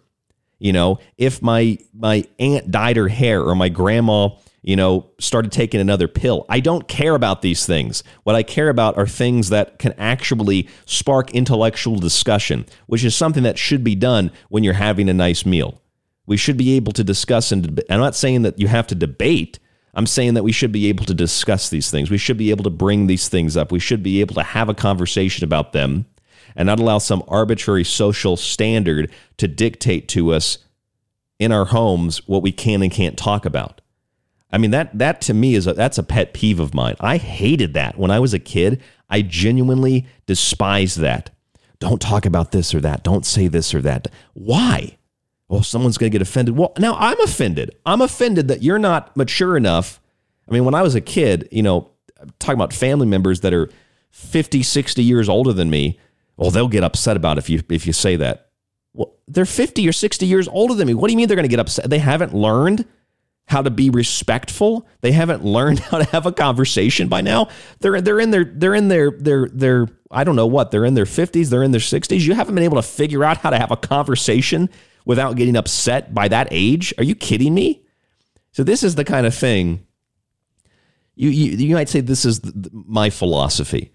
you know, if my my aunt dyed her hair or my grandma, you know, started taking another pill. I don't care about these things. What I care about are things that can actually spark intellectual discussion, which is something that should be done when you're having a nice meal. We should be able to discuss and I'm not saying that you have to debate. I'm saying that we should be able to discuss these things. We should be able to bring these things up. We should be able to have a conversation about them and not allow some arbitrary social standard to dictate to us in our homes what we can and can't talk about. I mean that that to me is a, that's a pet peeve of mine. I hated that when I was a kid. I genuinely despised that. Don't talk about this or that. Don't say this or that. Why? Well, someone's going to get offended. Well, now I'm offended. I'm offended that you're not mature enough. I mean, when I was a kid, you know, talking about family members that are 50, 60 years older than me, well, they'll get upset about if you if you say that. Well, they're 50 or 60 years older than me. What do you mean they're going to get upset? They haven't learned how to be respectful. They haven't learned how to have a conversation by now. They're they're in their they're in their their their I don't know what. They're in their 50s, they're in their 60s. You haven't been able to figure out how to have a conversation without getting upset by that age? Are you kidding me? So this is the kind of thing you you, you might say this is the, my philosophy.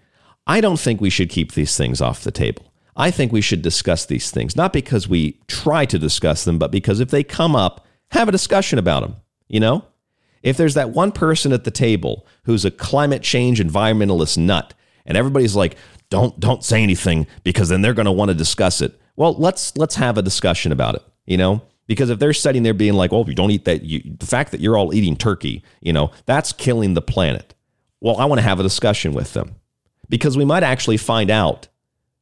I don't think we should keep these things off the table. I think we should discuss these things, not because we try to discuss them, but because if they come up, have a discussion about them. You know, if there's that one person at the table who's a climate change environmentalist nut, and everybody's like, "Don't don't say anything because then they're going to want to discuss it." Well, let's let's have a discussion about it. You know, because if they're sitting there being like, "Well, if you don't eat that," you, the fact that you're all eating turkey, you know, that's killing the planet. Well, I want to have a discussion with them because we might actually find out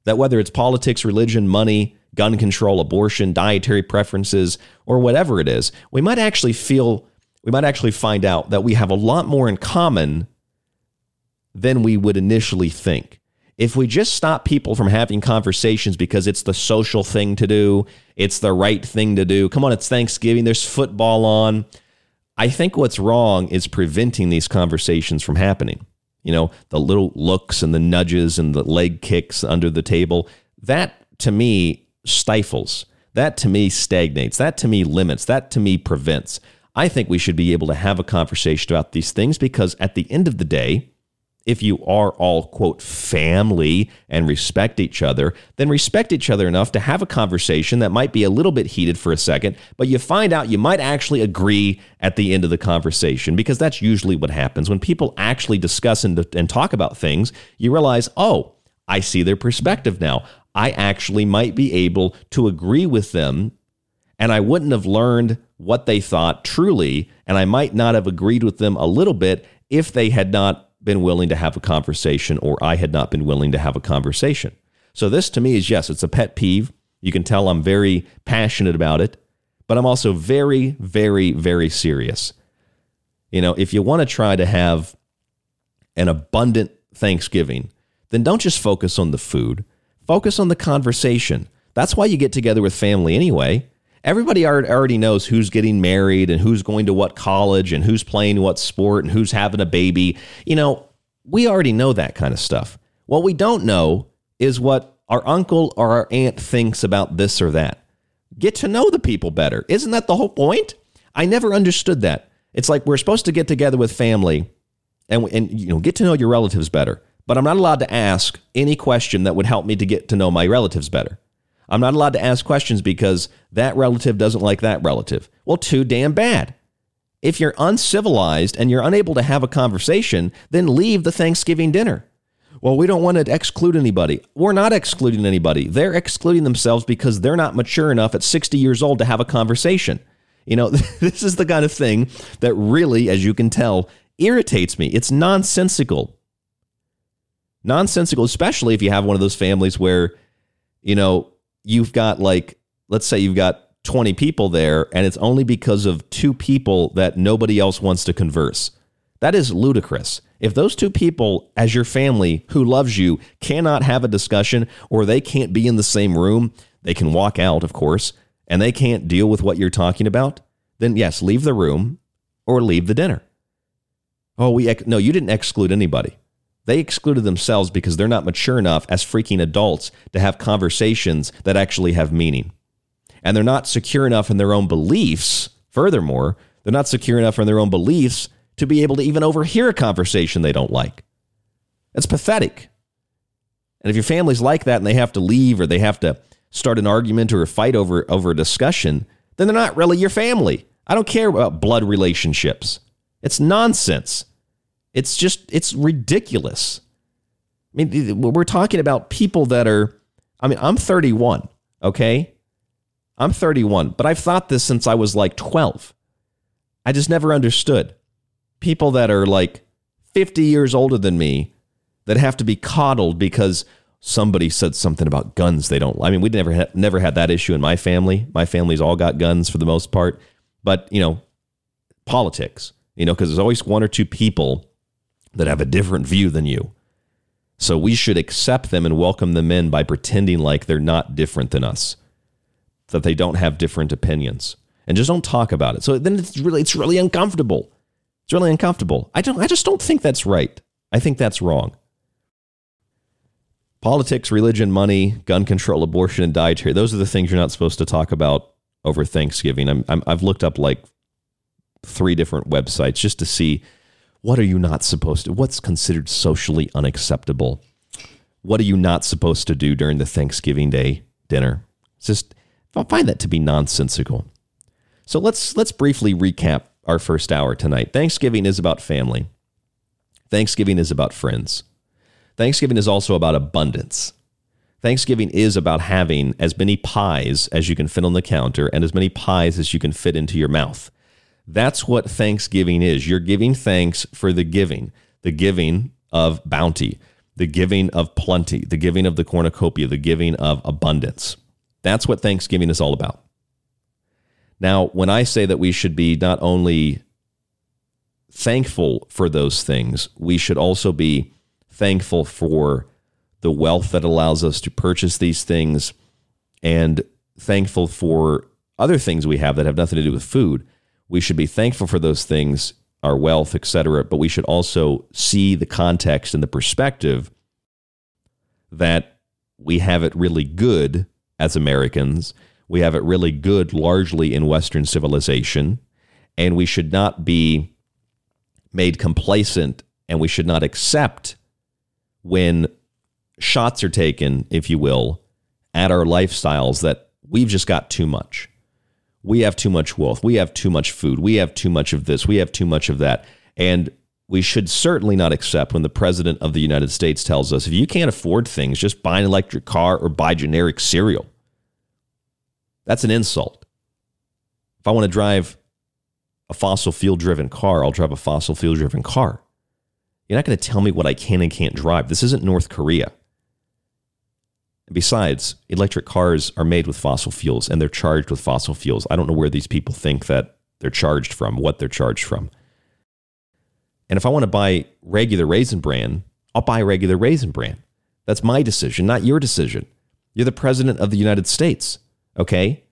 that whether it's politics, religion, money, gun control, abortion, dietary preferences, or whatever it is, we might actually feel, we might actually find out that we have a lot more in common than we would initially think. If we just stop people from having conversations because it's the social thing to do, it's the right thing to do. Come on, it's Thanksgiving, there's football on. I think what's wrong is preventing these conversations from happening you know, the little looks and the nudges and the leg kicks under the table, that to me stifles. That to me stagnates. That to me limits. That to me prevents. I think we should be able to have a conversation about these things because at the end of the day, if you are all, quote, family and respect each other, then respect each other enough to have a conversation that might be a little bit heated for a second, but you find out you might actually agree at the end of the conversation because that's usually what happens. When people actually discuss and, and talk about things, you realize, oh, I see their perspective now. I actually might be able to agree with them and I wouldn't have learned what they thought truly, and I might not have agreed with them a little bit if they had not been willing to have a conversation or I had not been willing to have a conversation. So this to me is yes, it's a pet peeve. You can tell I'm very passionate about it, but I'm also very, very, very serious. You know, if you want to try to have an abundant Thanksgiving, then don't just focus on the food, focus on the conversation. That's why you get together with family anyway. Everybody already knows who's getting married and who's going to what college and who's playing what sport and who's having a baby. You know, we already know that kind of stuff. What we don't know is what our uncle or our aunt thinks about this or that. Get to know the people better. Isn't that the whole point? I never understood that. It's like we're supposed to get together with family and, and you know get to know your relatives better. But I'm not allowed to ask any question that would help me to get to know my relatives better. I'm not allowed to ask questions because that relative doesn't like that relative. Well, too damn bad. If you're uncivilized and you're unable to have a conversation, then leave the Thanksgiving dinner. Well, we don't want to exclude anybody. We're not excluding anybody. They're excluding themselves because they're not mature enough at 60 years old to have a conversation. You know, this is the kind of thing that really, as you can tell, irritates me. It's nonsensical. Nonsensical, especially if you have one of those families where, you know, you've got like, let's say you've got 20 people there and it's only because of two people that nobody else wants to converse. That is ludicrous. If those two people, as your family who loves you, cannot have a discussion or they can't be in the same room, they can walk out, of course, and they can't deal with what you're talking about, then yes, leave the room or leave the dinner. Oh, we no, you didn't exclude anybody. They excluded themselves because they're not mature enough as freaking adults to have conversations that actually have meaning. And they're not secure enough in their own beliefs. Furthermore, they're not secure enough in their own beliefs to be able to even overhear a conversation they don't like. It's pathetic. And if your family's like that and they have to leave or they have to start an argument or a fight over, over a discussion, then they're not really your family. I don't care about blood relationships. It's nonsense. It's just, it's ridiculous. I mean, we're talking about people that are, I mean, I'm 31, okay? I'm 31, but I've thought this since I was like 12. I just never understood people that are like 50 years older than me that have to be coddled because somebody said something about guns they don't I mean we never had never had that issue in my family my family's all got guns for the most part but you know politics you know because there's always one or two people that have a different view than you so we should accept them and welcome them in by pretending like they're not different than us that they don't have different opinions and just don't talk about it so then it's really it's really uncomfortable it's really uncomfortable. I don't I just don't think that's right. I think that's wrong. Politics, religion, money, gun control, abortion, and dietary. Those are the things you're not supposed to talk about over Thanksgiving. I'm, I'm, I've looked up like three different websites just to see what are you not supposed to, what's considered socially unacceptable. What are you not supposed to do during the Thanksgiving Day dinner? It's just, I find that to be nonsensical. So let's let's briefly recap our first hour tonight. Thanksgiving is about family, Thanksgiving is about friends. Thanksgiving is also about abundance. Thanksgiving is about having as many pies as you can fit on the counter and as many pies as you can fit into your mouth. That's what Thanksgiving is. You're giving thanks for the giving, the giving of bounty, the giving of plenty, the giving of the cornucopia, the giving of abundance. That's what Thanksgiving is all about. Now, when I say that we should be not only thankful for those things, we should also be thankful for the wealth that allows us to purchase these things and thankful for other things we have that have nothing to do with food. We should be thankful for those things, our wealth, etc., but we should also see the context and the perspective that we have it really good as Americans we have it really good largely in Western civilization, and we should not be made complacent and we should not accept when shots are taken, if you will, at our lifestyles that we've just got too much. We have too much wealth. We have too much food. We have too much of this. We have too much of that. And we should certainly not accept when the president of the United States tells us if you can't afford things, just buy an electric car or buy generic cereal. That's an insult. If I want to drive a fossil fuel driven car, I'll drive a fossil fuel driven car. You're not going to tell me what I can and can't drive. This isn't North Korea. And besides, electric cars are made with fossil fuels and they're charged with fossil fuels. I don't know where these people think that they're charged from, what they're charged from. And if I want to buy regular Raisin Bran, I'll buy regular Raisin Bran. That's my decision, not your decision. You're the president of the United States, okay?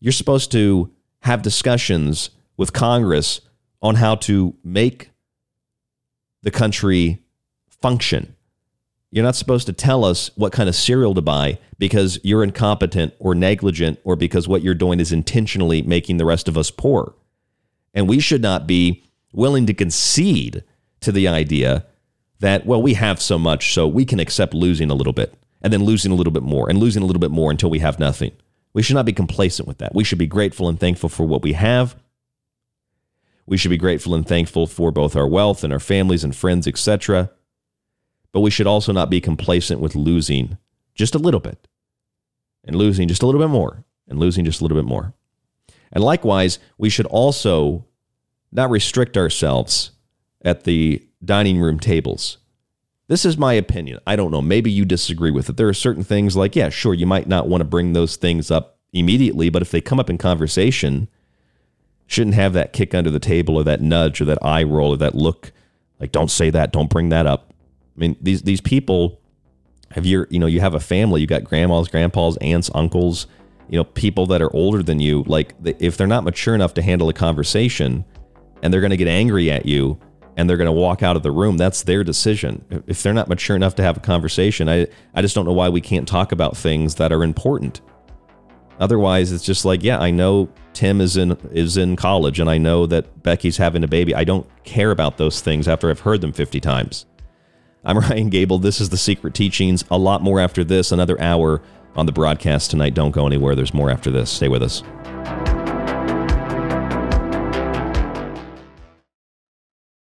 You're supposed to have discussions with Congress on how to make the country function. You're not supposed to tell us what kind of cereal to buy because you're incompetent or negligent or because what you're doing is intentionally making the rest of us poor. And we should not be willing to concede to the idea that, well, we have so much, so we can accept losing a little bit and then losing a little bit more and losing a little bit more until we have nothing. We should not be complacent with that. We should be grateful and thankful for what we have. We should be grateful and thankful for both our wealth and our families and friends, etc. But we should also not be complacent with losing just a little bit and losing just a little bit more and losing just a little bit more. And likewise, we should also not restrict ourselves at the dining room tables. This is my opinion. I don't know. Maybe you disagree with it. There are certain things like, yeah, sure, you might not want to bring those things up immediately, but if they come up in conversation, shouldn't have that kick under the table or that nudge or that eye roll or that look like don't say that, don't bring that up. I mean, these these people have your, you know, you have a family, you got grandmas, grandpas, aunts, uncles, you know, people that are older than you, like if they're not mature enough to handle a conversation and they're going to get angry at you, and they're going to walk out of the room, that's their decision. If they're not mature enough to have a conversation, I, I just don't know why we can't talk about things that are important. Otherwise, it's just like, yeah, I know Tim is in is in college and I know that Becky's having a baby. I don't care about those things after I've heard them 50 times. I'm Ryan Gable. This is The Secret Teachings. A lot more after this, another hour on the broadcast tonight. Don't go anywhere. There's more after this. Stay with us.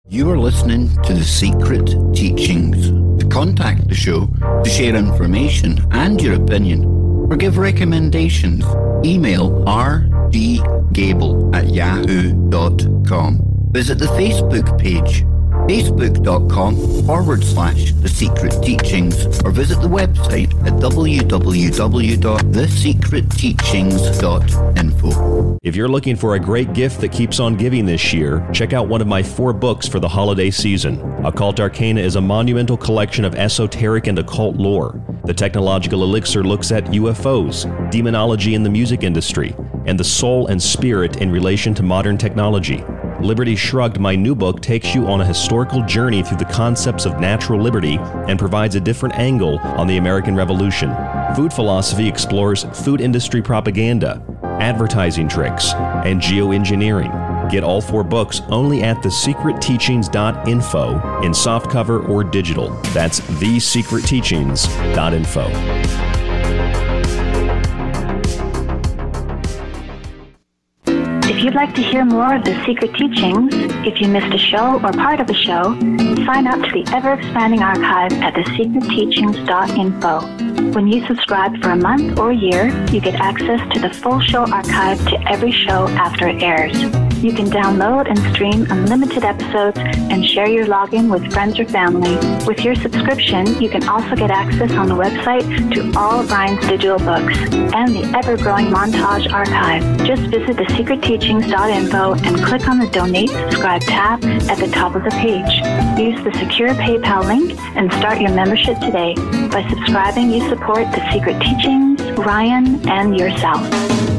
You are listening to The Secret Teachings. To contact the show, to share information and your opinion, or give recommendations, email rdgable at yahoo.com. Visit the Facebook page facebook.com forward slash the secret teachings or visit the website at www.thesecretteachings.info. If you're looking for a great gift that keeps on giving this year, check out one of my four books for the holiday season. Occult Arcana is a monumental collection of esoteric and occult lore. The Technological Elixir looks at UFOs, demonology in the music industry, and the soul and spirit in relation to modern technology. Liberty Shrugged, my new book, takes you on a historical journey through the concepts of natural liberty and provides a different angle on the American Revolution. Food Philosophy explores food industry propaganda, advertising tricks, and geoengineering. Get all four books only at thesecretteachings.info in softcover or digital. That's thesecretteachings.info. like to hear more of the secret teachings, if you missed a show or part of a show, sign up to the ever expanding archive at thesecretteachings.info. When you subscribe for a month or a year, you get access to the full show archive to every show after it airs. You can download and stream unlimited episodes and share your login with friends or family. With your subscription, you can also get access on the website to all of Ryan's digital books and the ever-growing montage archive. Just visit thesecretteachings.info and click on the Donate Subscribe tab at the top of the page. Use the secure PayPal link and start your membership today. By subscribing, you support The Secret Teachings, Ryan, and yourself.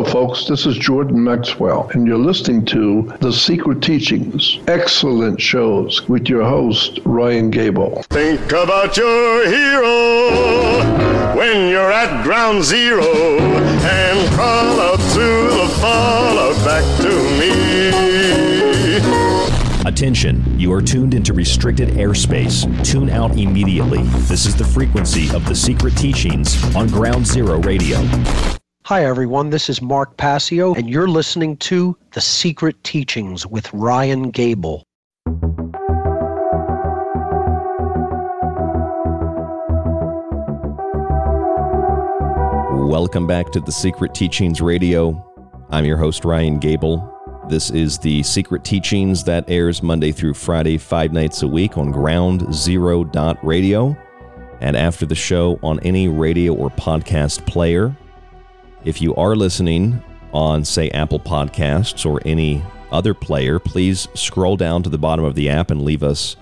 folks. This is Jordan Maxwell, and you're listening to The Secret Teachings. Excellent shows with your host, Ryan Gable. Think about your hero when you're at ground zero and crawl out to the fallout back to me. Attention, you are tuned into restricted airspace. Tune out immediately. This is the frequency of the secret teachings on Ground Zero Radio. Hi, everyone. This is Mark Passio, and you're listening to The Secret Teachings with Ryan Gable. Welcome back to The Secret Teachings Radio. I'm your host, Ryan Gable. This is the Secret Teachings that airs Monday through Friday, five nights a week on Ground Zero Radio, and after the show on any radio or podcast player. If you are listening on, say, Apple Podcasts or any other player, please scroll down to the bottom of the app and leave us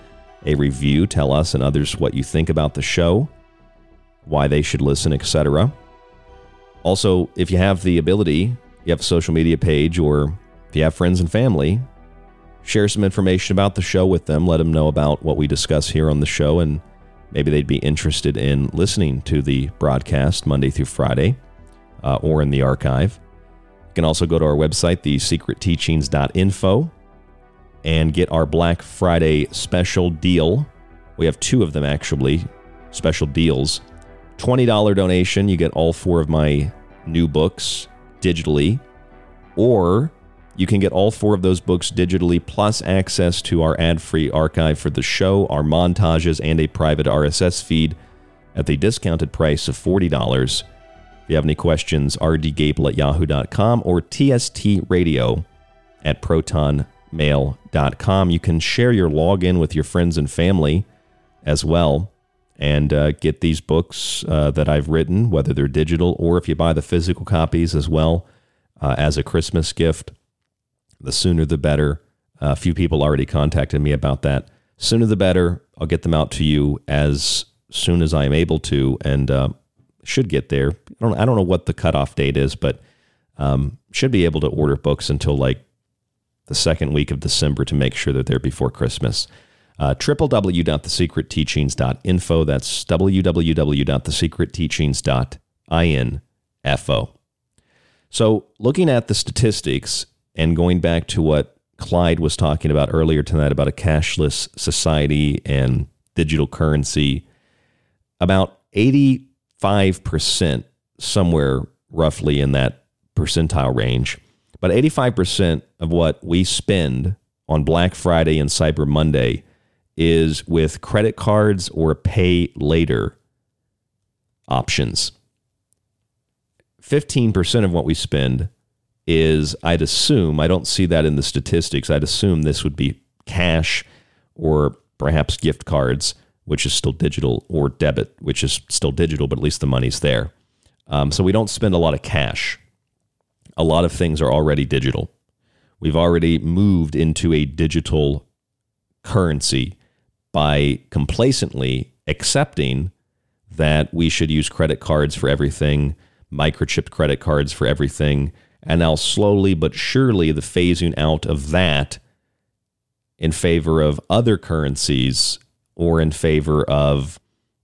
a review. Tell us and others what you think about the show, why they should listen, etc. Also, if you have the ability, you have a social media page, or if you have friends and family, share some information about the show with them. Let them know about what we discuss here on the show, and maybe they'd be interested in listening to the broadcast Monday through Friday uh, or in the archive. You can also go to our website, thesecretteachings.info, and get our Black Friday special deal. We have two of them actually, special deals. $20 donation, you get all four of my new books digitally, or you can get all four of those books digitally plus access to our ad free archive for the show, our montages, and a private RSS feed at the discounted price of $40. You have any questions, rdgable at yahoo.com or tstradio at protonmail.com. You can share your login with your friends and family as well and uh, get these books uh, that I've written, whether they're digital or if you buy the physical copies as well uh, as a Christmas gift. The sooner the better. a few people already contacted me about that. Sooner the better. I'll get them out to you as soon as I am able to, and uh, should get there. I don't, I don't know what the cutoff date is, but um, should be able to order books until like the second week of December to make sure that they're before Christmas. Uh, www.thesecretteachings.info. That's www.thesecretteachings.info. So, looking at the statistics and going back to what Clyde was talking about earlier tonight about a cashless society and digital currency, about 85%, somewhere roughly in that percentile range, but 85% of what we spend on Black Friday and Cyber Monday is with credit cards or pay later options. 15% of what we spend is, I'd assume, I don't see that in the statistics, I'd assume this would be cash or perhaps gift cards, which is still digital, or debit, which is still digital, but at least the money's there. Um, so we don't spend a lot of cash. A lot of things are already digital. We've already moved into a digital currency by complacently accepting that we should use credit cards for everything, microchipped credit cards for everything, and now slowly but surely the phasing out of that in favor of other currencies or in favor of,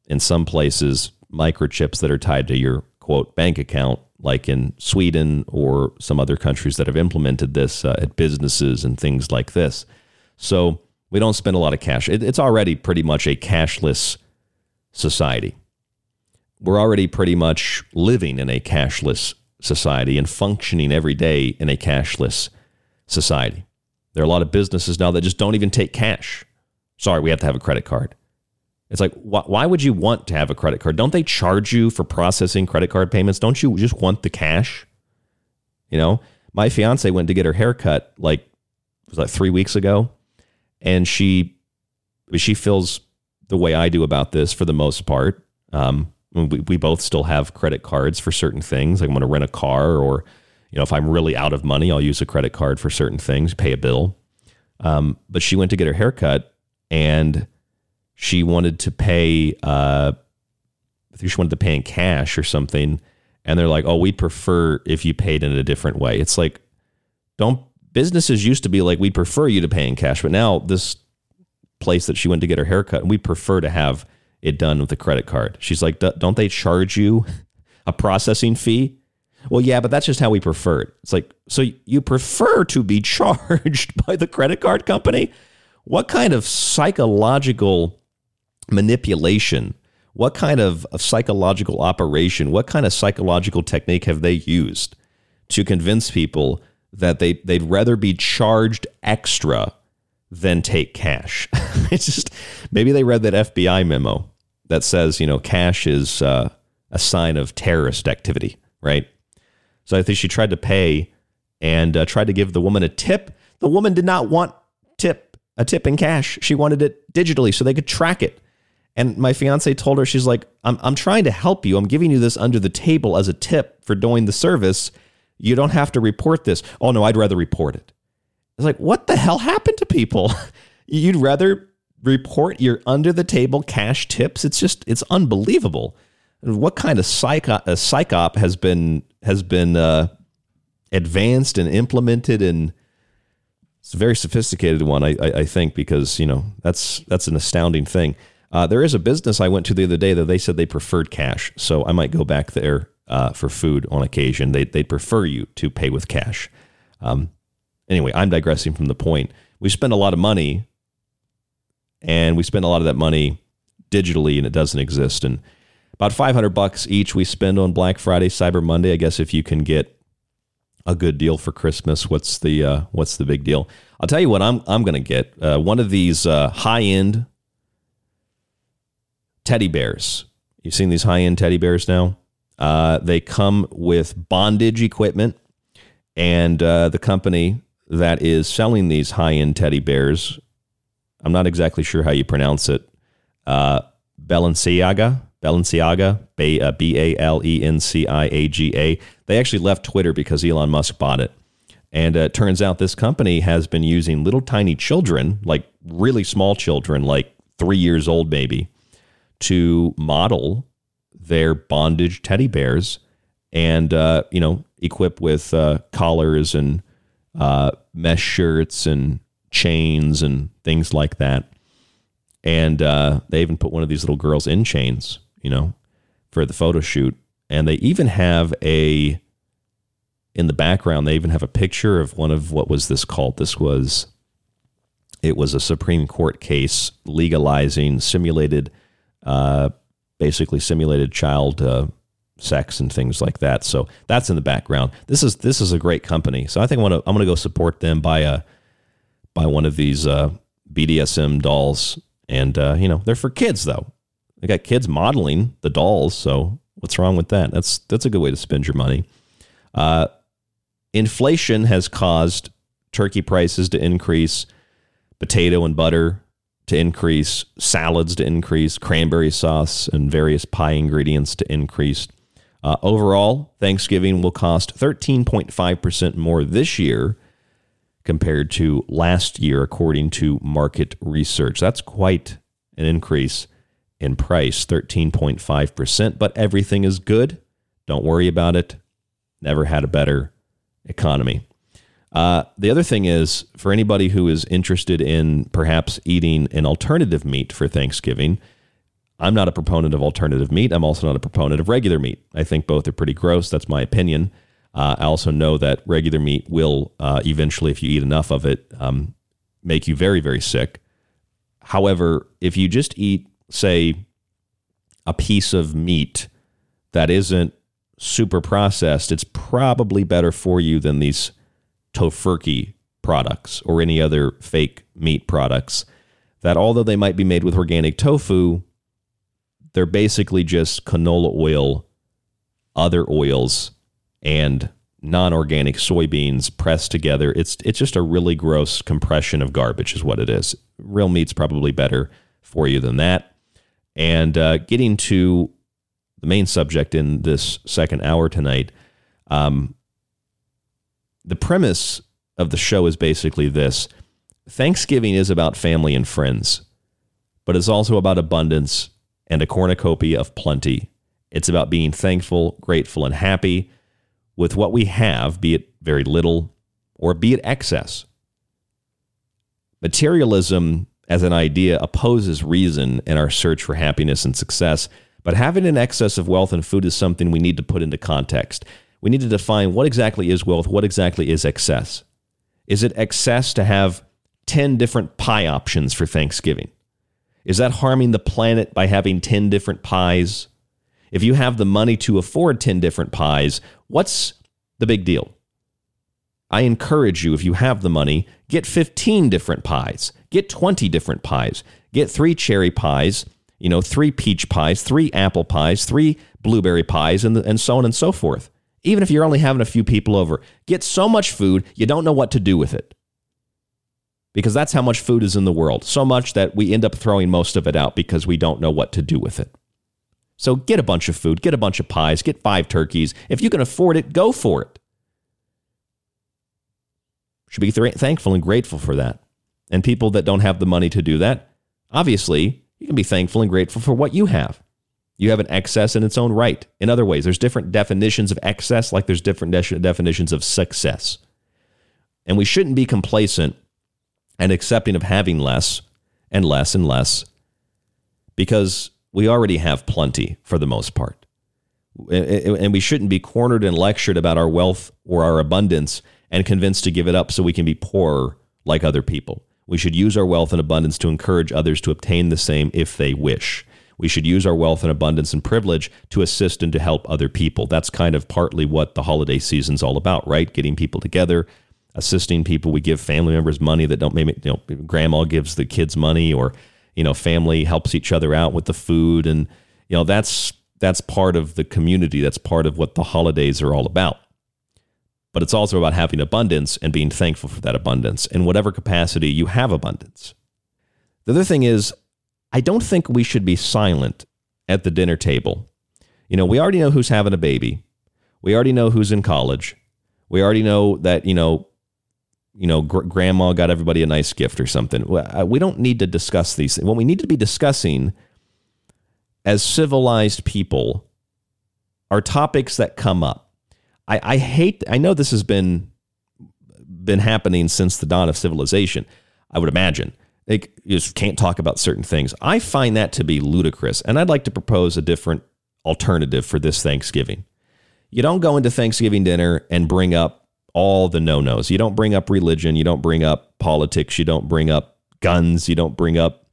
in some places, microchips that are tied to your quote bank account, like in Sweden or some other countries that have implemented this uh, at businesses and things like this. So we don't spend a lot of cash. It, it's already pretty much a cashless society. We're already pretty much living in a cashless society and functioning every day in a cashless society. There are a lot of businesses now that just don't even take cash. Sorry, we have to have a credit card. It's like, wh- why would you want to have a credit card? Don't they charge you for processing credit card payments? Don't you just want the cash? You know, my fiance went to get her hair cut like, was that three weeks ago? and she she feels the way I do about this for the most part. Um, we, we both still have credit cards for certain things. Like I'm going to rent a car, or you know, if I'm really out of money, I'll use a credit card for certain things, pay a bill. Um, but she went to get her hair cut, and she wanted to pay. Uh, I think she wanted to pay in cash or something, and they're like, "Oh, we'd prefer if you paid in a different way." It's like, don't businesses used to be like, we'd prefer you to pay in cash, but now this place that she went to get her haircut, and we prefer to have it done with a credit card. She's like, don't they charge you a processing fee? Well, yeah, but that's just how we prefer it. It's like, so you prefer to be charged by the credit card company? What kind of psychological manipulation, what kind of, of psychological operation, what kind of psychological technique have they used to convince people that they, they'd rather be charged extra than take cash? it's just maybe they read that FBI memo that says, you know, cash is uh, a sign of terrorist activity, right? So I think she tried to pay and uh, tried to give the woman a tip. The woman did not want a tip in cash. She wanted it digitally so they could track it. And my fiance told her, she's like, I'm, I'm trying to help you. I'm giving you this under the table as a tip for doing the service. You don't have to report this. Oh, no, I'd rather report it. It's like, what the hell happened to people? You'd rather report your under the table cash tips? It's just, it's unbelievable. What kind of psycho, psychop has been, has been uh, advanced and implemented and it's a very sophisticated one, I, I, I think, because, you know, that's, that's an astounding thing. Uh, there is a business I went to the other day that they said they preferred cash, so I might go back there uh, for food on occasion. They they prefer you to pay with cash. Um, anyway, I'm digressing from the point. We spend a lot of money, and we spend a lot of that money digitally, and it doesn't exist. And about 500 bucks each we spend on Black Friday, Cyber Monday. I guess if you can get a good deal for Christmas, what's the uh, what's the big deal? I'll tell you what I'm I'm going to get uh, one of these uh, high end teddy bears. You've seen these high end teddy bears now. Uh, they come with bondage equipment, and uh, the company that is selling these high end teddy bears, I'm not exactly sure how you pronounce it, uh, Balenciaga, Balenciaga, B A L E N C I A G A. They actually left Twitter because Elon Musk bought it. And uh, it turns out this company has been using little tiny children, like really small children, like three years old, maybe, to model their bondage teddy bears and, uh, you know, equip with uh, collars and uh, mesh shirts and chains and things like that. And uh, they even put one of these little girls in chains, you know, for the photo shoot. And they even have a, in the background, they even have a picture of one of what was this called? This was, it was a Supreme Court case legalizing simulated uh, basically simulated child uh, sex and things like that. So that's in the background. This is this is a great company. So I think I want to I'm going to go support them by a by one of these uh, BDSM dolls. And uh, you know they're for kids though. They got kids modeling the dolls. So what's wrong with that? That's that's a good way to spend your money. Uh, inflation has caused turkey prices to increase, potato and butter to increase, salads to increase, cranberry sauce, and various pie ingredients to increase. Uh, overall, Thanksgiving will cost 13.5% more this year compared to last year, according to market research. That's quite an increase in price 13.5%, but everything is good. Don't worry about it. Never had a better economy. Uh, the other thing is for anybody who is interested in perhaps eating an alternative meat for Thanksgiving, I'm not a proponent of alternative meat. I'm also not a proponent of regular meat. I think both are pretty gross. That's my opinion. Uh, I also know that regular meat will uh, eventually, if you eat enough of it, um, make you very, very sick. However, if you just eat, say, a piece of meat that isn't super processed, it's probably better for you than these Tofurky products or any other fake meat products that although they might be made with organic tofu, they're basically just canola oil, other oils, and non-organic soybeans pressed together. It's it's just a really gross compression of garbage, is what it is. Real meat's probably better for you than that. And uh, getting to the main subject in this second hour tonight, um, the premise of the show is basically this Thanksgiving is about family and friends, but it's also about abundance and a cornucopia of plenty. It's about being thankful, grateful, and happy with what we have, be it very little or be it excess. Materialism as an idea opposes reason in our search for happiness and success, but having an excess of wealth and food is something we need to put into context we need to define what exactly is wealth, what exactly is excess. Is it excess to have 10 different pie options for Thanksgiving? Is that harming the planet by having 10 different pies? If you have the money to afford 10 different pies, what's the big deal? I encourage you, if you have the money, get 15 different pies, get 20 different pies, get three cherry pies, you know, three peach pies, three apple pies, three blueberry pies, and, and so on and so forth. Even if you're only having a few people over, get so much food, you don't know what to do with it. Because that's how much food is in the world. So much that we end up throwing most of it out because we don't know what to do with it. So get a bunch of food, get a bunch of pies, get five turkeys. If you can afford it, go for it. Should be th- thankful and grateful for that. And people that don't have the money to do that, obviously, you can be thankful and grateful for what you have. You have an excess in its own right. In other ways, there's different definitions of excess, like there's different de- definitions of success. And we shouldn't be complacent and accepting of having less and less and less because we already have plenty for the most part. And we shouldn't be cornered and lectured about our wealth or our abundance and convinced to give it up so we can be poorer like other people. We should use our wealth and abundance to encourage others to obtain the same if they wish. We should use our wealth and abundance and privilege to assist and to help other people. That's kind of partly what the holiday season's all about, right? Getting people together, assisting people. We give family members money that don't maybe you know grandma gives the kids money or you know family helps each other out with the food and you know that's that's part of the community. That's part of what the holidays are all about but it's also about having abundance and being thankful for that abundance in whatever capacity you have abundance. The other thing is, I don't think we should be silent at the dinner table. You know, we already know who's having a baby. We already know who's in college. We already know that, you know, you know, gr- grandma got everybody a nice gift or something. We don't need to discuss these things. What we need to be discussing as civilized people are topics that come up I, I hate. I know this has been been happening since the dawn of civilization. I would imagine they just can't talk about certain things. I find that to be ludicrous, and I'd like to propose a different alternative for this Thanksgiving. You don't go into Thanksgiving dinner and bring up all the no nos. You don't bring up religion. You don't bring up politics. You don't bring up guns. You don't bring up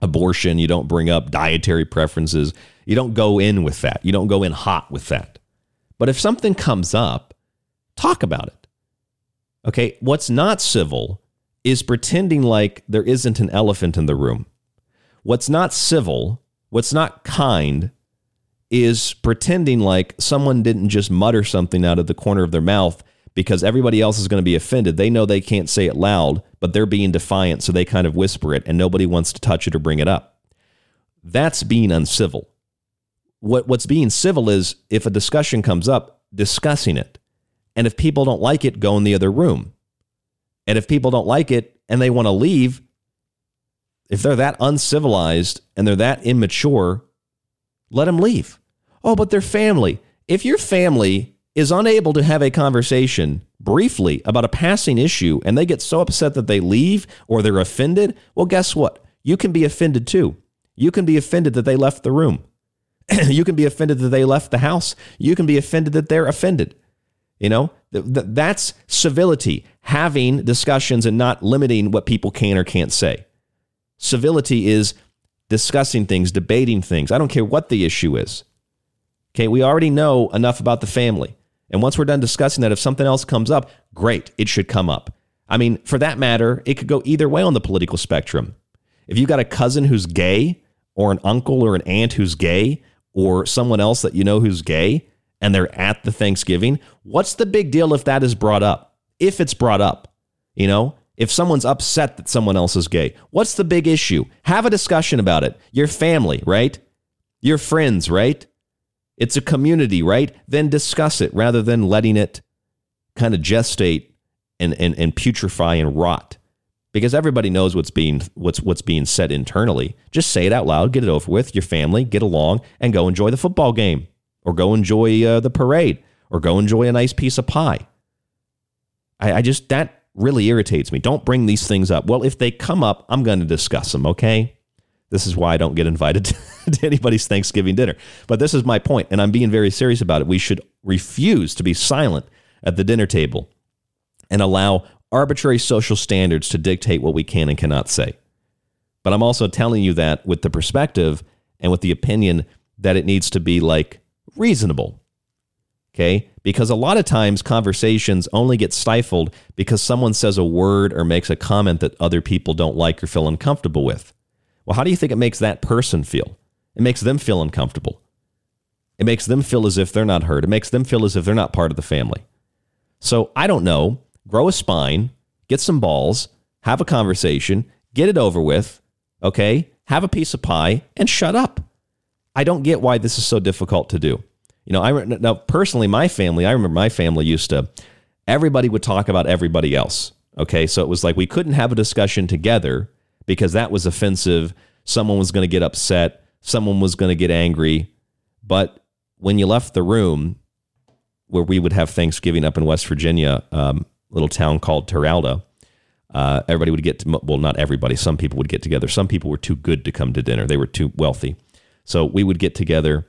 abortion. You don't bring up dietary preferences. You don't go in with that. You don't go in hot with that. But if something comes up, talk about it. Okay, what's not civil is pretending like there isn't an elephant in the room. What's not civil, what's not kind, is pretending like someone didn't just mutter something out of the corner of their mouth because everybody else is going to be offended. They know they can't say it loud, but they're being defiant, so they kind of whisper it, and nobody wants to touch it or bring it up. That's being uncivil what what's being civil is if a discussion comes up, discussing it. And if people don't like it, go in the other room. And if people don't like it and they want to leave, if they're that uncivilized and they're that immature, let them leave. Oh, but they're family. If your family is unable to have a conversation briefly about a passing issue and they get so upset that they leave or they're offended, well, guess what? You can be offended too. You can be offended that they left the room. you can be offended that they left the house. You can be offended that they're offended. You know, that's civility, having discussions and not limiting what people can or can't say. Civility is discussing things, debating things. I don't care what the issue is. Okay, we already know enough about the family. And once we're done discussing that, if something else comes up, great, it should come up. I mean, for that matter, it could go either way on the political spectrum. If you've got a cousin who's gay, or an uncle or an aunt who's gay, or someone else that you know who's gay and they're at the Thanksgiving, what's the big deal if that is brought up? If it's brought up, you know, if someone's upset that someone else is gay, what's the big issue? Have a discussion about it. Your family, right? Your friends, right? It's a community, right? Then discuss it rather than letting it kind of gestate and, and, and putrefy and rot because everybody knows what's being what's what's being said internally. Just say it out loud, get it over with. Your family, get along, and go enjoy the football game, or go enjoy uh, the parade, or go enjoy a nice piece of pie. I, I just that really irritates me. Don't bring these things up. Well, if they come up, I'm going to discuss them. Okay. This is why I don't get invited to anybody's Thanksgiving dinner. But this is my point, and I'm being very serious about it. We should refuse to be silent at the dinner table and allow arbitrary social standards to dictate what we can and cannot say. But I'm also telling you that with the perspective and with the opinion that it needs to be like reasonable. Okay? Because a lot of times conversations only get stifled because someone says a word or makes a comment that other people don't like or feel uncomfortable with. Well, how do you think it makes that person feel? It makes them feel uncomfortable. It makes them feel as if they're not heard. It makes them feel as if they're not part of the family. So I don't know. Grow a spine, get some balls, have a conversation, get it over with, okay? Have a piece of pie and shut up. I don't get why this is so difficult to do. You know, I now personally, my family, I remember my family used to, everybody would talk about everybody else. Okay. So it was like we couldn't have a discussion together because that was offensive. Someone was going to get upset. Someone was going to get angry. But when you left the room where we would have Thanksgiving up in West Virginia, um, little town called Terra Alta, uh, everybody would get to, well, not everybody. Some people would get together. Some people were too good to come to dinner. They were too wealthy. So we would get together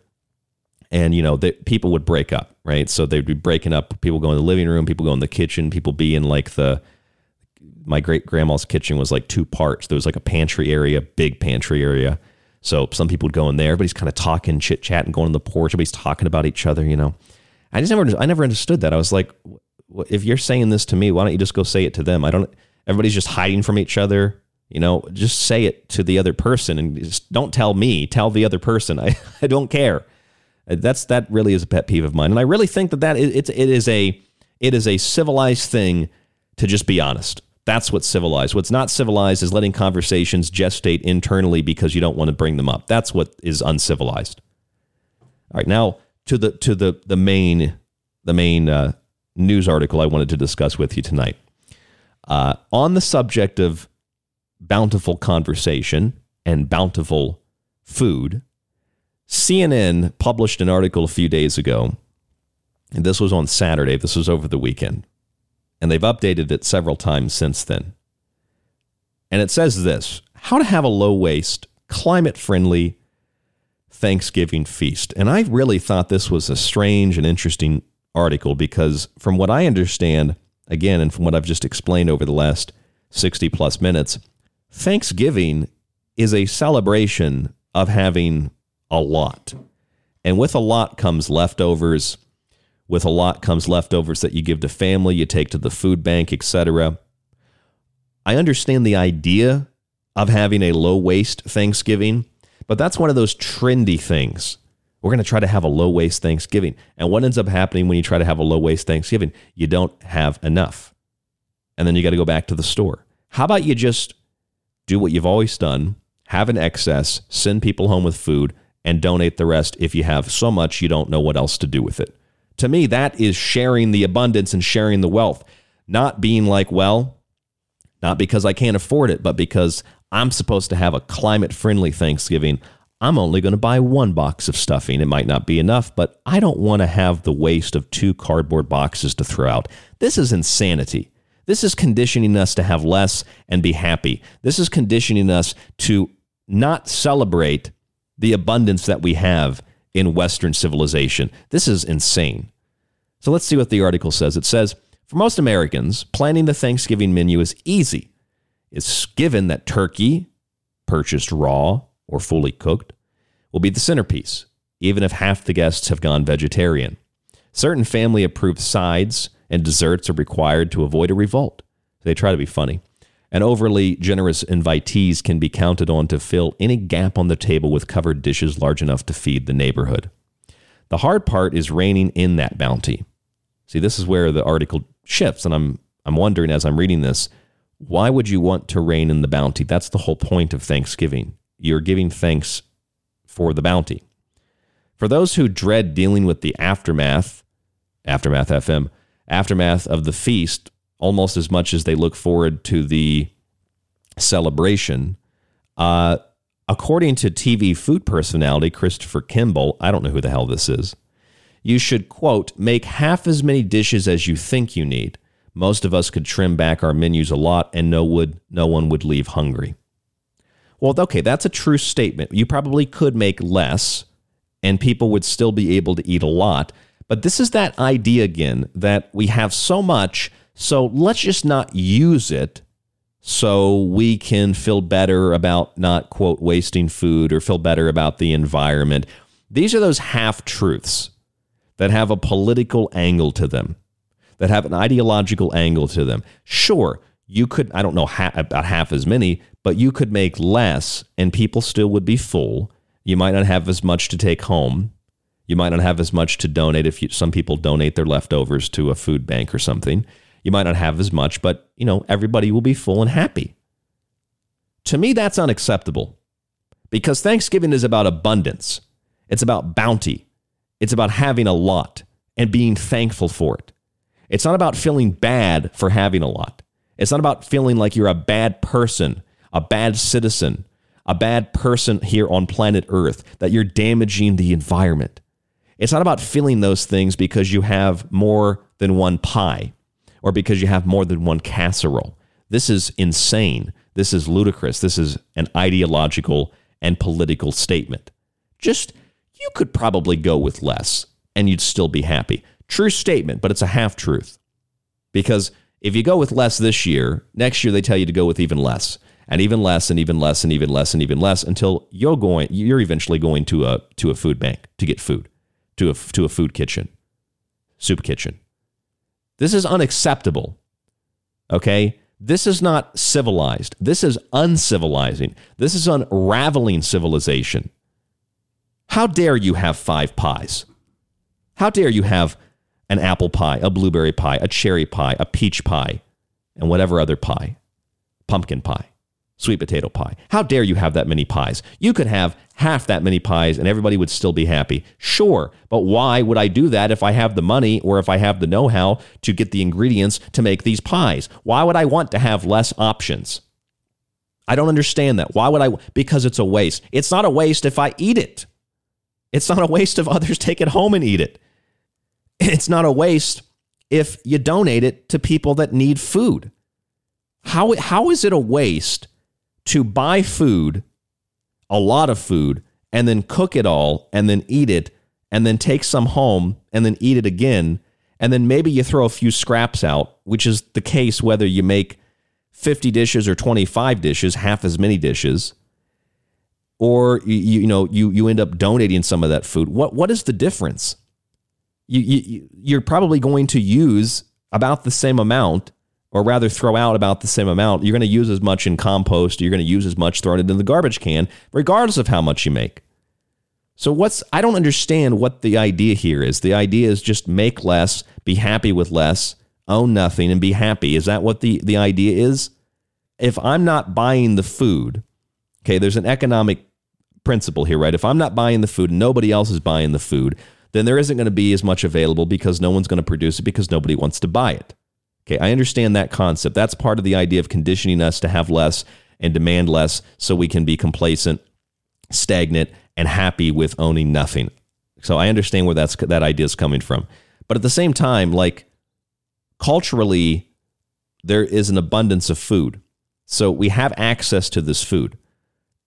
and, you know, the, people would break up, right? So they'd be breaking up. People go in the living room, people go in the kitchen, people be in like the, my great grandma's kitchen was like two parts. There was like a pantry area, big pantry area. So some people would go in there. Everybody's kind of talking, chit chat, and going on the porch. Everybody's talking about each other. You know, I just never, I never understood that. I was like, if you're saying this to me, why don't you just go say it to them? I don't. Everybody's just hiding from each other. You know, just say it to the other person and just don't tell me. Tell the other person. I, I don't care. That's that really is a pet peeve of mine, and I really think that that it's it is a it is a civilized thing to just be honest. That's what's civilized. What's not civilized is letting conversations gestate internally because you don't want to bring them up. That's what is uncivilized. All right, now to the to the the main the main uh, news article I wanted to discuss with you tonight. Uh, on the subject of bountiful conversation and bountiful food, CNN published an article a few days ago, and this was on Saturday. This was over the weekend and they've updated it several times since then. And it says this how to have a low waste, climate friendly Thanksgiving feast. And I really thought this was a strange and interesting article because, from what I understand, again, and from what I've just explained over the last 60 plus minutes, Thanksgiving is a celebration of having a lot. And with a lot comes leftovers, with a lot comes leftovers that you give to family, you take to the food bank, etc. I understand the idea of having a low waste Thanksgiving, but that's one of those trendy things. We're going to try to have a low waste Thanksgiving. And what ends up happening when you try to have a low waste Thanksgiving? You don't have enough. And then you got to go back to the store. How about you just do what you've always done, have an excess, send people home with food, and donate the rest if you have so much you don't know what else to do with it? To me, that is sharing the abundance and sharing the wealth, not being like, well, not because I can't afford it, but because I'm supposed to have a climate friendly Thanksgiving. I'm only going to buy one box of stuffing. It might not be enough, but I don't want to have the waste of two cardboard boxes to throw out. This is insanity. This is conditioning us to have less and be happy. This is conditioning us to not celebrate the abundance that we have in Western civilization. This is insane. So let's see what the article says. It says For most Americans, planning the Thanksgiving menu is easy. It's given that turkey, purchased raw or fully cooked, will be the centerpiece, even if half the guests have gone vegetarian. Certain family approved sides and desserts are required to avoid a revolt. They try to be funny and overly generous invitees can be counted on to fill any gap on the table with covered dishes large enough to feed the neighborhood. The hard part is reining in that bounty. See, this is where the article shifts, and I'm I'm wondering as I'm reading this, why would you want to rein in the bounty? That's the whole point of Thanksgiving. You're giving thanks for the bounty. For those who dread dealing with the aftermath, aftermath FM, aftermath of the feast, almost as much as they look forward to the celebration. Uh, according to TV food personality Christopher Kimball, I don't know who the hell this is, you should, quote, make half as many dishes as you think you need. Most of us could trim back our menus a lot and no, would, no one would leave hungry. Well, okay, that's a true statement. You probably could make less and people would still be able to eat a lot. But this is that idea again that we have so much So let's just not use it so we can feel better about not, quote, wasting food or feel better about the environment. These are those half truths that have a political angle to them, that have an ideological angle to them. Sure, you could, I don't know ha- about half as many, but you could make less and people still would be full. You might not have as much to take home. You might not have as much to donate if you, some people donate their leftovers to a food bank or something. You might not have as much, but you know, everybody will be full and happy. To me, that's unacceptable because Thanksgiving is about abundance. It's about bounty. It's about having a lot and being thankful for it. It's not about feeling bad for having a lot. It's not about feeling like you're a bad person, a bad citizen, a bad person here on planet Earth, that you're damaging the environment. It's not about feeling those things because you have more than one pie or because you have more than one casserole. This is insane. This is ludicrous. This is an ideological and political statement. Just, you could probably go with less and you'd still be happy. True statement, but it's a half truth. Because if you go with less this year, next year they tell you to go with even less and even less and even less and even less and even less until you're going you're eventually going to a to a food bank to get food to a to a food kitchen soup kitchen. This is unacceptable okay? This is not civilized. This is uncivilizing. This is unraveling civilization. How dare you have five pies? How dare you have an apple pie a blueberry pie a cherry pie a peach pie and whatever other pie pumpkin pie sweet potato pie. How dare you have that many pies? You could have half that many pies and everybody would still be happy. Sure, but why would I do that if I have the money or if I have the know how to get the ingredients to make these pies? Why would I want to have less options? I don't understand that. Why would I? Because it's a waste. It's not a waste if I eat it. It's not a waste if others take it home and eat it. It's not a waste if you donate it to people that need food. How, how is it a waste to buy food, a lot of food, and then cook it all and then eat it and then take some home and then eat it again. And then maybe you throw a few scraps out, which is the case whether you make 50 dishes or 25 dishes, half as many dishes, or you, you know you you end up donating some of that food. What what is the difference? You, you you're probably going to use about the same amount or rather throw out about the same amount. You're going to use as much in compost, you're going to use as much throwing it in the garbage can, regardless of how much you make. So what's I don't understand what the idea here is. The idea is just make less, be happy with less, own nothing, and be happy. Is that what the, the idea is? If I'm not buying the food, okay, there's an economic principle here, right? If I'm not buying the food and nobody else is buying the food, then there isn't going to be as much available because no one's going to produce it because nobody wants to buy it. Okay, I understand that concept. That's part of the idea of conditioning us to have less and demand less so we can be complacent, stagnant, and happy with owning nothing. So I understand where that's that idea is coming from. But at the same time, like culturally, there is an abundance of food. So we have access to this food.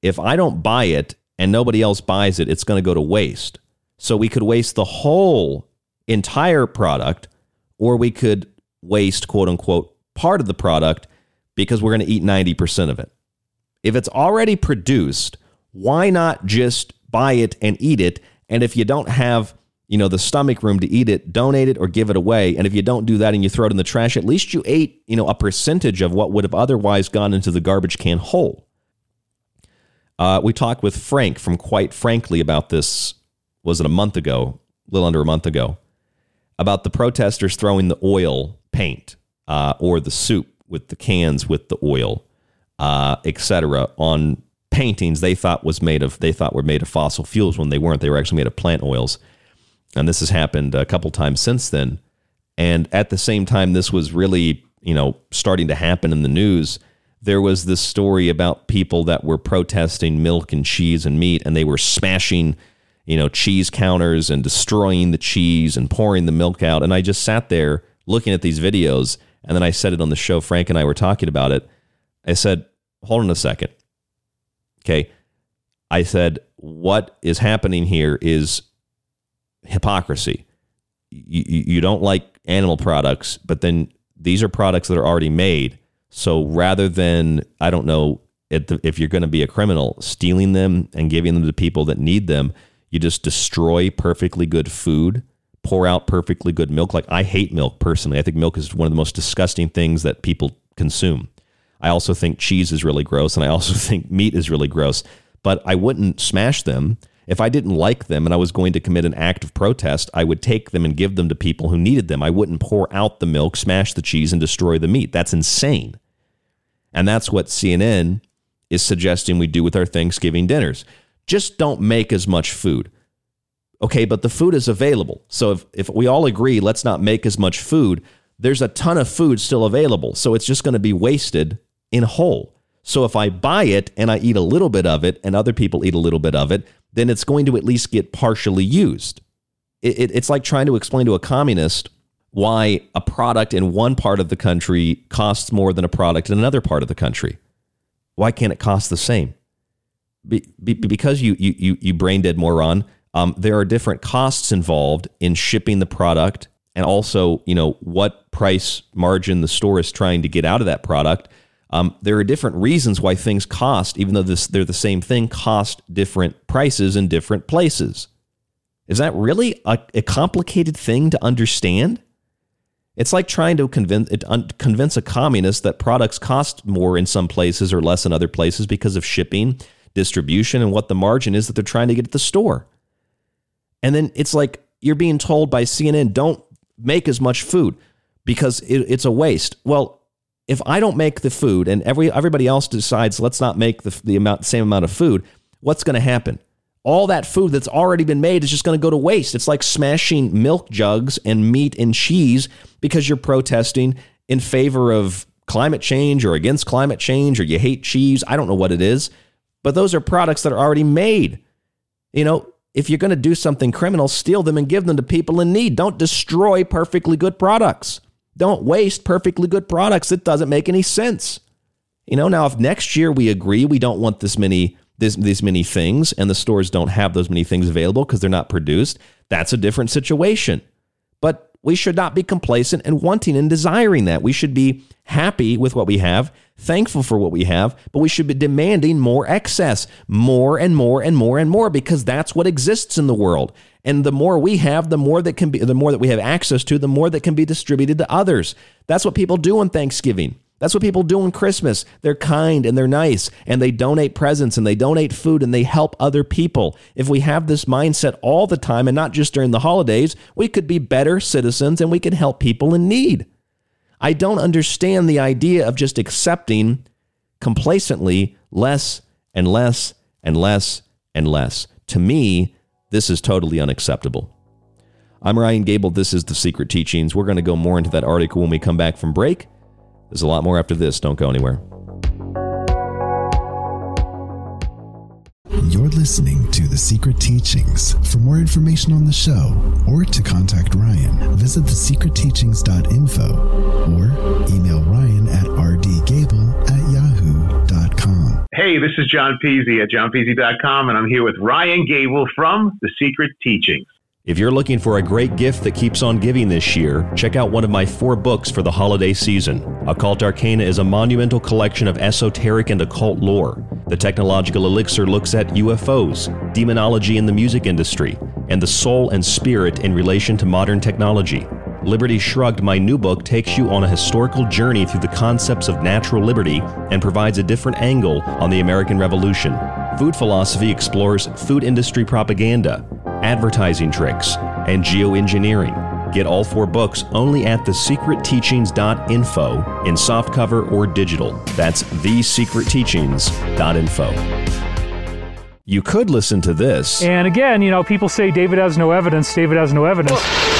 If I don't buy it and nobody else buys it, it's going to go to waste. So we could waste the whole entire product, or we could waste, quote unquote, part of the product because we're going to eat 90% of it. If it's already produced, why not just buy it and eat it? And if you don't have, you know, the stomach room to eat it, donate it or give it away. And if you don't do that and you throw it in the trash, at least you ate, you know, a percentage of what would have otherwise gone into the garbage can whole. Uh, we talked with Frank from Quite Frankly about this, was it a month ago, a little under a month ago, about the protesters throwing the oil paint uh, or the soup with the cans with the oil, uh, etc. on paintings they thought was made of they thought were made of fossil fuels when they weren't. They were actually made of plant oils, and this has happened a couple times since then. And at the same time, this was really you know starting to happen in the news. There was this story about people that were protesting milk and cheese and meat, and they were smashing you know, cheese counters and destroying the cheese and pouring the milk out. And I just sat there looking at these videos. And then I said it on the show. Frank and I were talking about it. I said, hold on a second. Okay. I said, what is happening here is hypocrisy. You, you, don't like animal products, but then these are products that are already made. So rather than, I don't know, if you're going to be a criminal, stealing them and giving them to people that need them, you just destroy perfectly good food, pour out perfectly good milk. Like I hate milk personally. I think milk is one of the most disgusting things that people consume. I also think cheese is really gross, and I also think meat is really gross. But I wouldn't smash them. If I didn't like them and I was going to commit an act of protest, I would take them and give them to people who needed them. I wouldn't pour out the milk, smash the cheese, and destroy the meat. That's insane. And that's what CNN is suggesting we do with our Thanksgiving dinners. Just don't make as much food. Okay, but the food is available. So if, if we all agree, let's not make as much food, there's a ton of food still available. So it's just going to be wasted in whole. So if I buy it and I eat a little bit of it and other people eat a little bit of it, then it's going to at least get partially used. It, it, it's like trying to explain to a communist why a product in one part of the country costs more than a product in another part of the country. Why can't it cost the same? Be, be, because you, you, you brain dead moron, um, there are different costs involved in shipping the product and also, you know, what price margin the store is trying to get out of that product um, there are different reasons why things cost, even though this, they're the same thing, cost different prices in different places. Is that really a, a complicated thing to understand? It's like trying to convince, convince a communist that products cost more in some places or less in other places because of shipping, distribution, and what the margin is that they're trying to get at the store. And then it's like you're being told by CNN, don't make as much food because it, it's a waste. Well, if I don't make the food and every everybody else decides let's not make the, the amount same amount of food, what's going to happen? All that food that's already been made is just going to go to waste. It's like smashing milk jugs and meat and cheese because you're protesting in favor of climate change or against climate change or you hate cheese. I don't know what it is, but those are products that are already made. You know, if you're going to do something criminal, steal them and give them to people in need. Don't destroy perfectly good products. Don't waste perfectly good products. It doesn't make any sense. You know, now if next year we agree we don't want this many this these many things and the stores don't have those many things available because they're not produced, that's a different situation. But we should not be complacent and wanting and desiring that. We should be happy with what we have, thankful for what we have, but we should be demanding more excess, more and more and more and more because that's what exists in the world. And the more we have, the more that can be the more that we have access to, the more that can be distributed to others. That's what people do on Thanksgiving. That's what people do on Christmas. They're kind and they're nice and they donate presents and they donate food and they help other people. If we have this mindset all the time and not just during the holidays, we could be better citizens and we could help people in need. I don't understand the idea of just accepting complacently less and less and less and less. To me, this is totally unacceptable. I'm Ryan Gable. This is The Secret Teachings. We're going to go more into that article when we come back from break. There's a lot more after this. Don't go anywhere. You're listening to The Secret Teachings. For more information on the show or to contact Ryan, visit thesecretteachings.info or email Ryan at rdgable at yahoo.com. Hey, this is John Peasy at johnpeasy.com, and I'm here with Ryan Gable from The Secret Teachings. If you're looking for a great gift that keeps on giving this year, check out one of my four books for the holiday season. Occult Arcana is a monumental collection of esoteric and occult lore. The Technological Elixir looks at UFOs, demonology in the music industry, and the soul and spirit in relation to modern technology. Liberty Shrugged, my new book, takes you on a historical journey through the concepts of natural liberty and provides a different angle on the American Revolution. Food Philosophy explores food industry propaganda, advertising tricks, and geoengineering. Get all four books only at thesecretteachings.info in softcover or digital. That's thesecretteachings.info. You could listen to this. And again, you know, people say David has no evidence, David has no evidence.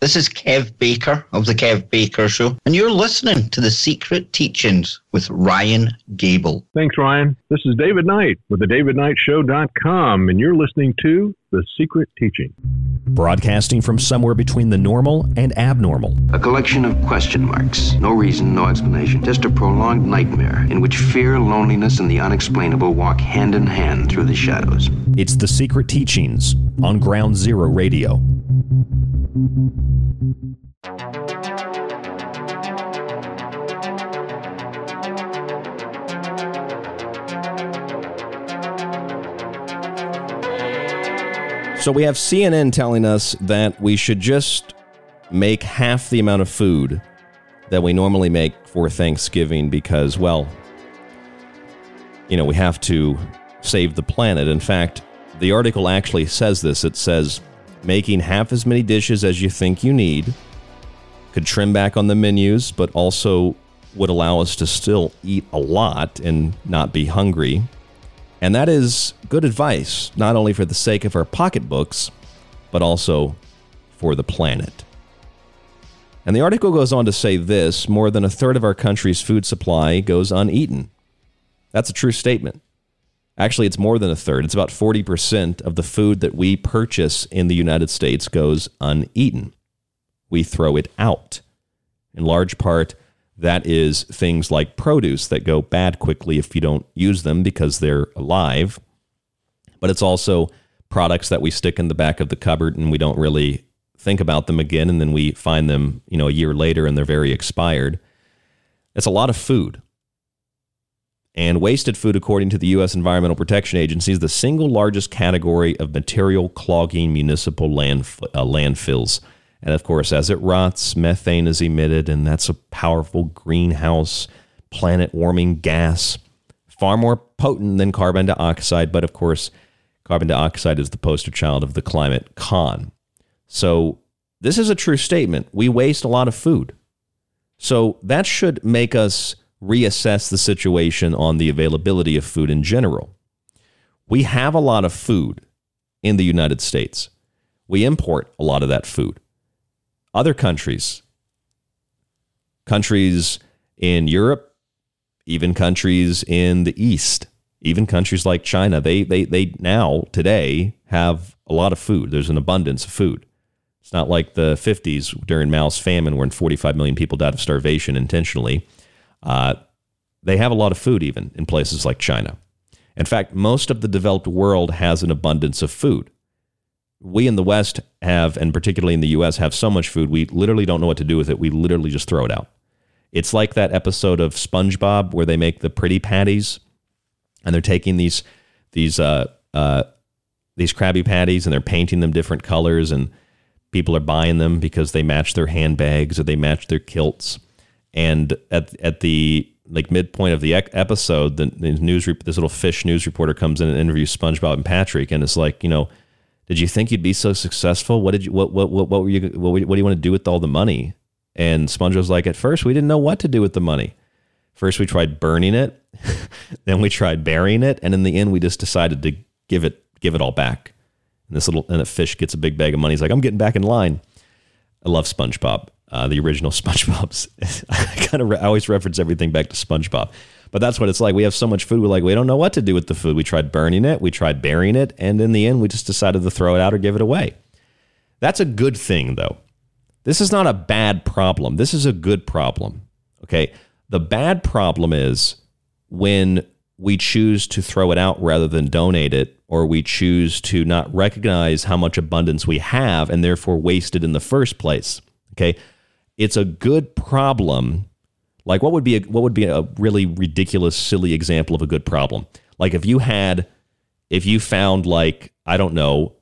This is Kev Baker of The Kev Baker Show, and you're listening to The Secret Teachings with Ryan Gable. Thanks, Ryan. This is David Knight with the davidknightshow.com, and you're listening to The Secret Teaching. Broadcasting from somewhere between the normal and abnormal. A collection of question marks. No reason, no explanation. Just a prolonged nightmare in which fear, loneliness, and the unexplainable walk hand in hand through the shadows. It's The Secret Teachings on Ground Zero Radio. So we have CNN telling us that we should just make half the amount of food that we normally make for Thanksgiving because, well, you know, we have to save the planet. In fact, the article actually says this. It says making half as many dishes as you think you need could trim back on the menus, but also would allow us to still eat a lot and not be hungry. And that is good advice, not only for the sake of our pocketbooks, but also for the planet. And the article goes on to say this more than a third of our country's food supply goes uneaten. That's a true statement. Actually, it's more than a third. It's about 40% of the food that we purchase in the United States goes uneaten. We throw it out. In large part, that is things like produce that go bad quickly if you don't use them because they're alive. But it's also products that we stick in the back of the cupboard and we don't really think about them again and then we find them, you know, a year later and they're very expired. It's a lot of food. And wasted food, according to the U.S. Environmental Protection Agency, is the single largest category of material clogging municipal landf- uh, landfills. And of course, as it rots, methane is emitted, and that's a powerful greenhouse planet warming gas, far more potent than carbon dioxide. But of course, carbon dioxide is the poster child of the climate con. So, this is a true statement. We waste a lot of food. So, that should make us reassess the situation on the availability of food in general. We have a lot of food in the United States, we import a lot of that food other countries, countries in Europe, even countries in the East, even countries like China, they, they, they now, today, have a lot of food. There's an abundance of food. It's not like the 50s during Mao's famine, when 45 million people died of starvation intentionally. Uh, they have a lot of food, even in places like China. In fact, most of the developed world has an abundance of food we in the West have, and particularly in the US, have so much food, we literally don't know what to do with it. We literally just throw it out. It's like that episode of SpongeBob where they make the pretty patties and they're taking these, these, uh, uh, these Krabby Patties and they're painting them different colors and people are buying them because they match their handbags or they match their kilts. And at, at the like midpoint of the episode, the, the news, this little fish news reporter comes in and interviews SpongeBob and Patrick. And it's like, you know, did you think you'd be so successful? What did you what what what, what were you what, what do you want to do with all the money? And Sponge was like, at first we didn't know what to do with the money. First we tried burning it, then we tried burying it, and in the end we just decided to give it give it all back. And this little and a fish gets a big bag of money. He's like, I'm getting back in line. I love SpongeBob, uh, the original SpongeBob's. I kind of re- I always reference everything back to SpongeBob. But that's what it's like. We have so much food. We're like, we don't know what to do with the food. We tried burning it, we tried burying it, and in the end, we just decided to throw it out or give it away. That's a good thing, though. This is not a bad problem. This is a good problem. Okay. The bad problem is when we choose to throw it out rather than donate it, or we choose to not recognize how much abundance we have and therefore waste it in the first place. Okay. It's a good problem like what would be a, what would be a really ridiculous, silly example of a good problem? Like if you had, if you found like I don't know,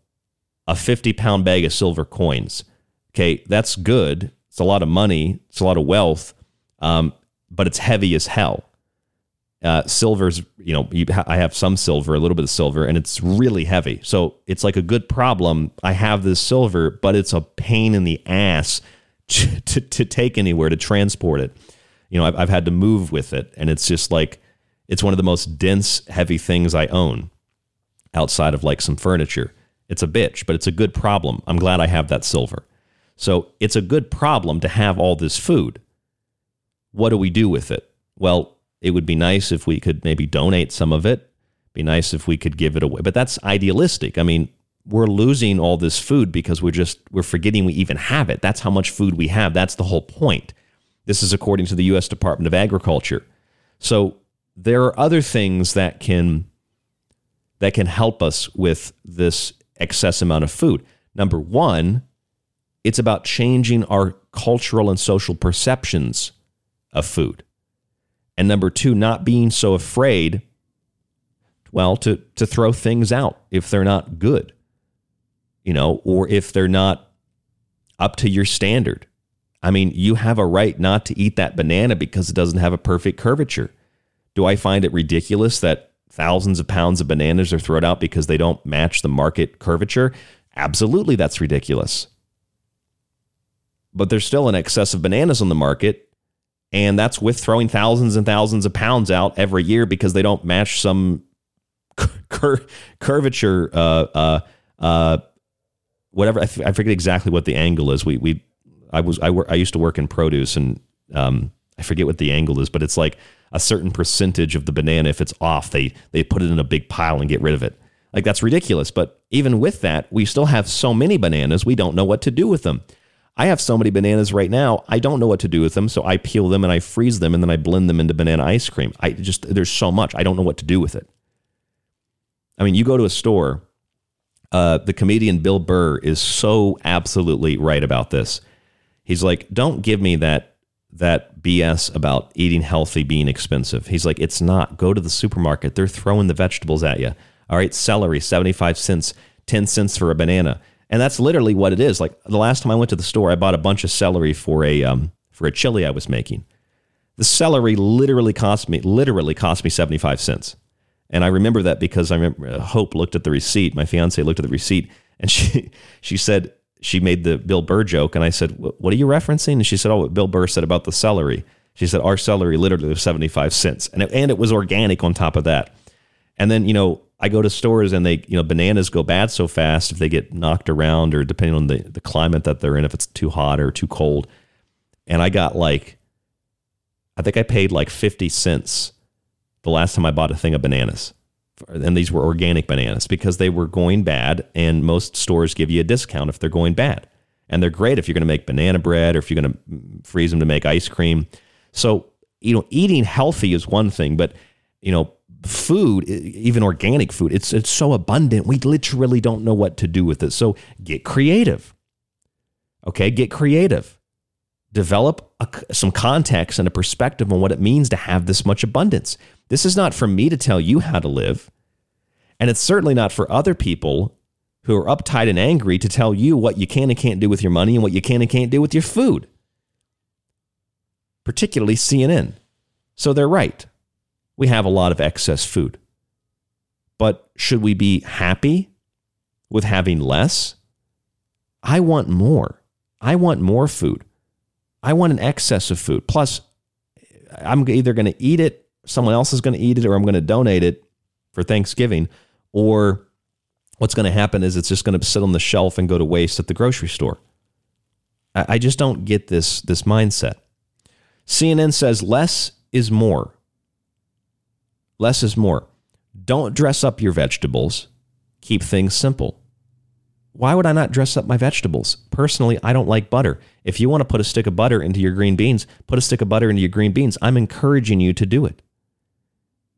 a fifty pound bag of silver coins. Okay, that's good. It's a lot of money. It's a lot of wealth, um, but it's heavy as hell. Uh, silver's, you know, you I have some silver, a little bit of silver, and it's really heavy. So it's like a good problem. I have this silver, but it's a pain in the ass to, to, to take anywhere to transport it you know, I've, I've had to move with it. And it's just like, it's one of the most dense, heavy things I own outside of like some furniture. It's a bitch, but it's a good problem. I'm glad I have that silver. So it's a good problem to have all this food. What do we do with it? Well, it would be nice if we could maybe donate some of it. Be nice if we could give it away. But that's idealistic. I mean, we're losing all this food because we're just we're forgetting we even have it. That's how much food we have. That's the whole point. This is according to the US Department of Agriculture. So there are other things that can that can help us with this excess amount of food. Number 1, it's about changing our cultural and social perceptions of food. And number 2, not being so afraid well to to throw things out if they're not good. You know, or if they're not up to your standard. I mean, you have a right not to eat that banana because it doesn't have a perfect curvature. Do I find it ridiculous that thousands of pounds of bananas are thrown out because they don't match the market curvature? Absolutely, that's ridiculous. But there's still an excess of bananas on the market, and that's with throwing thousands and thousands of pounds out every year because they don't match some cur- curvature, uh, uh, uh, whatever. I, f- I forget exactly what the angle is. We, we, I was, I, wor- I used to work in produce, and um, I forget what the angle is, but it's like a certain percentage of the banana. If it's off, they they put it in a big pile and get rid of it. Like that's ridiculous. But even with that, we still have so many bananas, we don't know what to do with them. I have so many bananas right now, I don't know what to do with them. So I peel them and I freeze them and then I blend them into banana ice cream. I just, there's so much. I don't know what to do with it. I mean, you go to a store, uh, the comedian Bill Burr is so absolutely right about this. He's like, don't give me that that BS about eating healthy being expensive. He's like, it's not. Go to the supermarket. They're throwing the vegetables at you. All right, celery, 75 cents, 10 cents for a banana. And that's literally what it is. Like the last time I went to the store, I bought a bunch of celery for a um, for a chili I was making. The celery literally cost me literally cost me 75 cents. And I remember that because I remember uh, Hope looked at the receipt. My fiance looked at the receipt and she she said she made the Bill Burr joke and I said, "What are you referencing?" And she said, "Oh, what Bill Burr said about the celery." She said, "Our celery literally was 75 cents." And it, and it was organic on top of that. And then, you know, I go to stores and they, you know, bananas go bad so fast if they get knocked around or depending on the, the climate that they're in, if it's too hot or too cold. And I got like, I think I paid like 50 cents the last time I bought a thing of bananas. And these were organic bananas because they were going bad. And most stores give you a discount if they're going bad. And they're great if you're going to make banana bread or if you're going to freeze them to make ice cream. So, you know, eating healthy is one thing, but, you know, food, even organic food, it's it's so abundant. We literally don't know what to do with it. So get creative. Okay, get creative. Develop a, some context and a perspective on what it means to have this much abundance. This is not for me to tell you how to live, and it's certainly not for other people who are uptight and angry to tell you what you can and can't do with your money and what you can and can't do with your food. Particularly CNN. So they're right we have a lot of excess food. But should we be happy with having less? I want more. I want more food. I want an excess of food. Plus, I'm either going to eat it, someone else is going to eat it, or I'm going to donate it for Thanksgiving. Or what's going to happen is it's just going to sit on the shelf and go to waste at the grocery store. I just don't get this, this mindset. CNN says less is more. Less is more. Don't dress up your vegetables. Keep things simple. Why would I not dress up my vegetables? Personally, I don't like butter. If you want to put a stick of butter into your green beans, put a stick of butter into your green beans. I'm encouraging you to do it.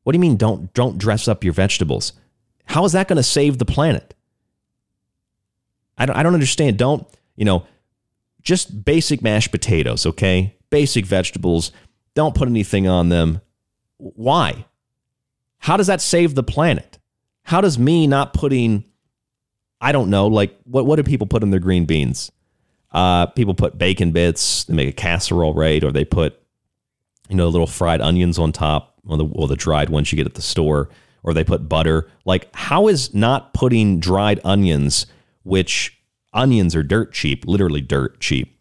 What do you mean don't don't dress up your vegetables? How is that going to save the planet? I don't, I don't understand. Don't, you know, just basic mashed potatoes, okay? Basic vegetables. Don't put anything on them. Why? How does that save the planet? How does me not putting, I don't know, like what, what do people put in their green beans? Uh, people put bacon bits, they make a casserole, right? Or they put, you know, little fried onions on top, or the, or the dried ones you get at the store, or they put butter. Like, how is not putting dried onions, which onions are dirt cheap, literally dirt cheap,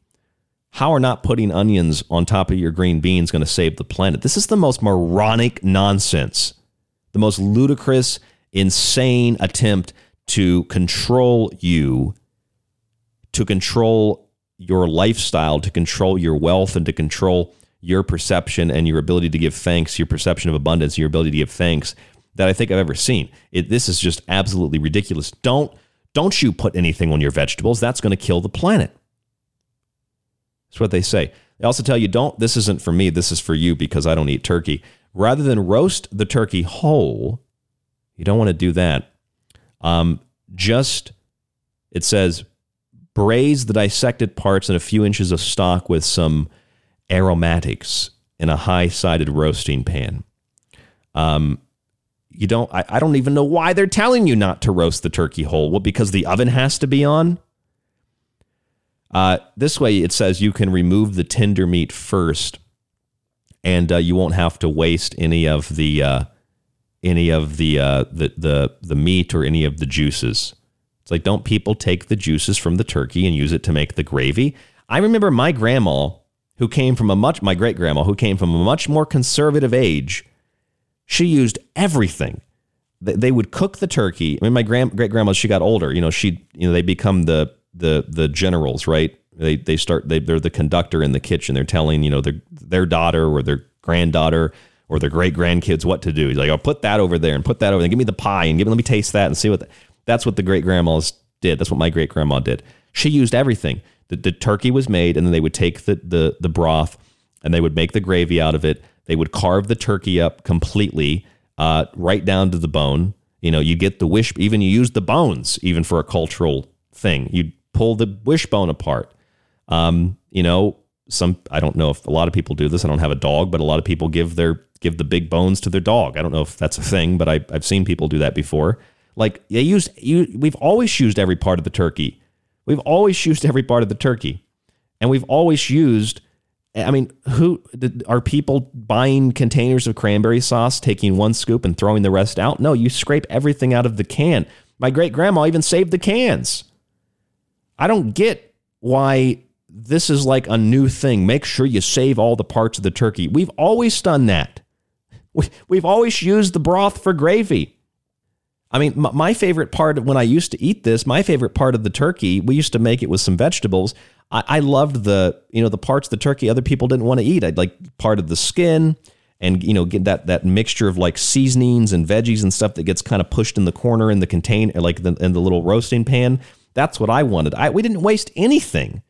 how are not putting onions on top of your green beans going to save the planet? This is the most moronic nonsense the most ludicrous, insane attempt to control you, to control your lifestyle, to control your wealth, and to control your perception and your ability to give thanks, your perception of abundance, your ability to give thanks that I think I've ever seen. It, this is just absolutely ridiculous. Don't don't you put anything on your vegetables. That's going to kill the planet. That's what they say. They also tell you don't this isn't for me, this is for you because I don't eat turkey. Rather than roast the turkey whole, you don't want to do that. Um, just it says braise the dissected parts in a few inches of stock with some aromatics in a high-sided roasting pan. Um, you don't I, I don't even know why they're telling you not to roast the turkey whole. Well, because the oven has to be on. Uh, this way, it says you can remove the tender meat first, and uh, you won't have to waste any of the uh, any of the, uh, the the the meat or any of the juices. It's like, don't people take the juices from the turkey and use it to make the gravy? I remember my grandma, who came from a much my great grandma, who came from a much more conservative age she used everything. They would cook the turkey. I mean, my grand great grandma, she got older. You know, she you know they become the the the generals, right? They they start they they're the conductor in the kitchen. They're telling you know their their daughter or their granddaughter or their great grandkids what to do. He's like, oh, put that over there and put that over there. Give me the pie and give me let me taste that and see what. The, that's what the great grandmas did. That's what my great grandma did. She used everything. The, the turkey was made, and then they would take the the the broth and they would make the gravy out of it they would carve the turkey up completely, uh, right down to the bone. You know, you get the wish, even you use the bones, even for a cultural thing. You'd pull the wishbone apart. Um, you know, some I don't know if a lot of people do this. I don't have a dog, but a lot of people give their give the big bones to their dog. I don't know if that's a thing, but I, I've seen people do that before. Like they used you. We've always used every part of the turkey. We've always used every part of the turkey, and we've always used I mean, who are people buying containers of cranberry sauce, taking one scoop and throwing the rest out? No, you scrape everything out of the can. My great grandma even saved the cans. I don't get why this is like a new thing. Make sure you save all the parts of the turkey. We've always done that. We've always used the broth for gravy. I mean, my favorite part when I used to eat this, my favorite part of the turkey, we used to make it with some vegetables. I, I loved the you know the parts of the turkey other people didn't want to eat. I'd like part of the skin and you know get that that mixture of like seasonings and veggies and stuff that gets kind of pushed in the corner in the container like the, in the little roasting pan. That's what I wanted. I, we didn't waste anything.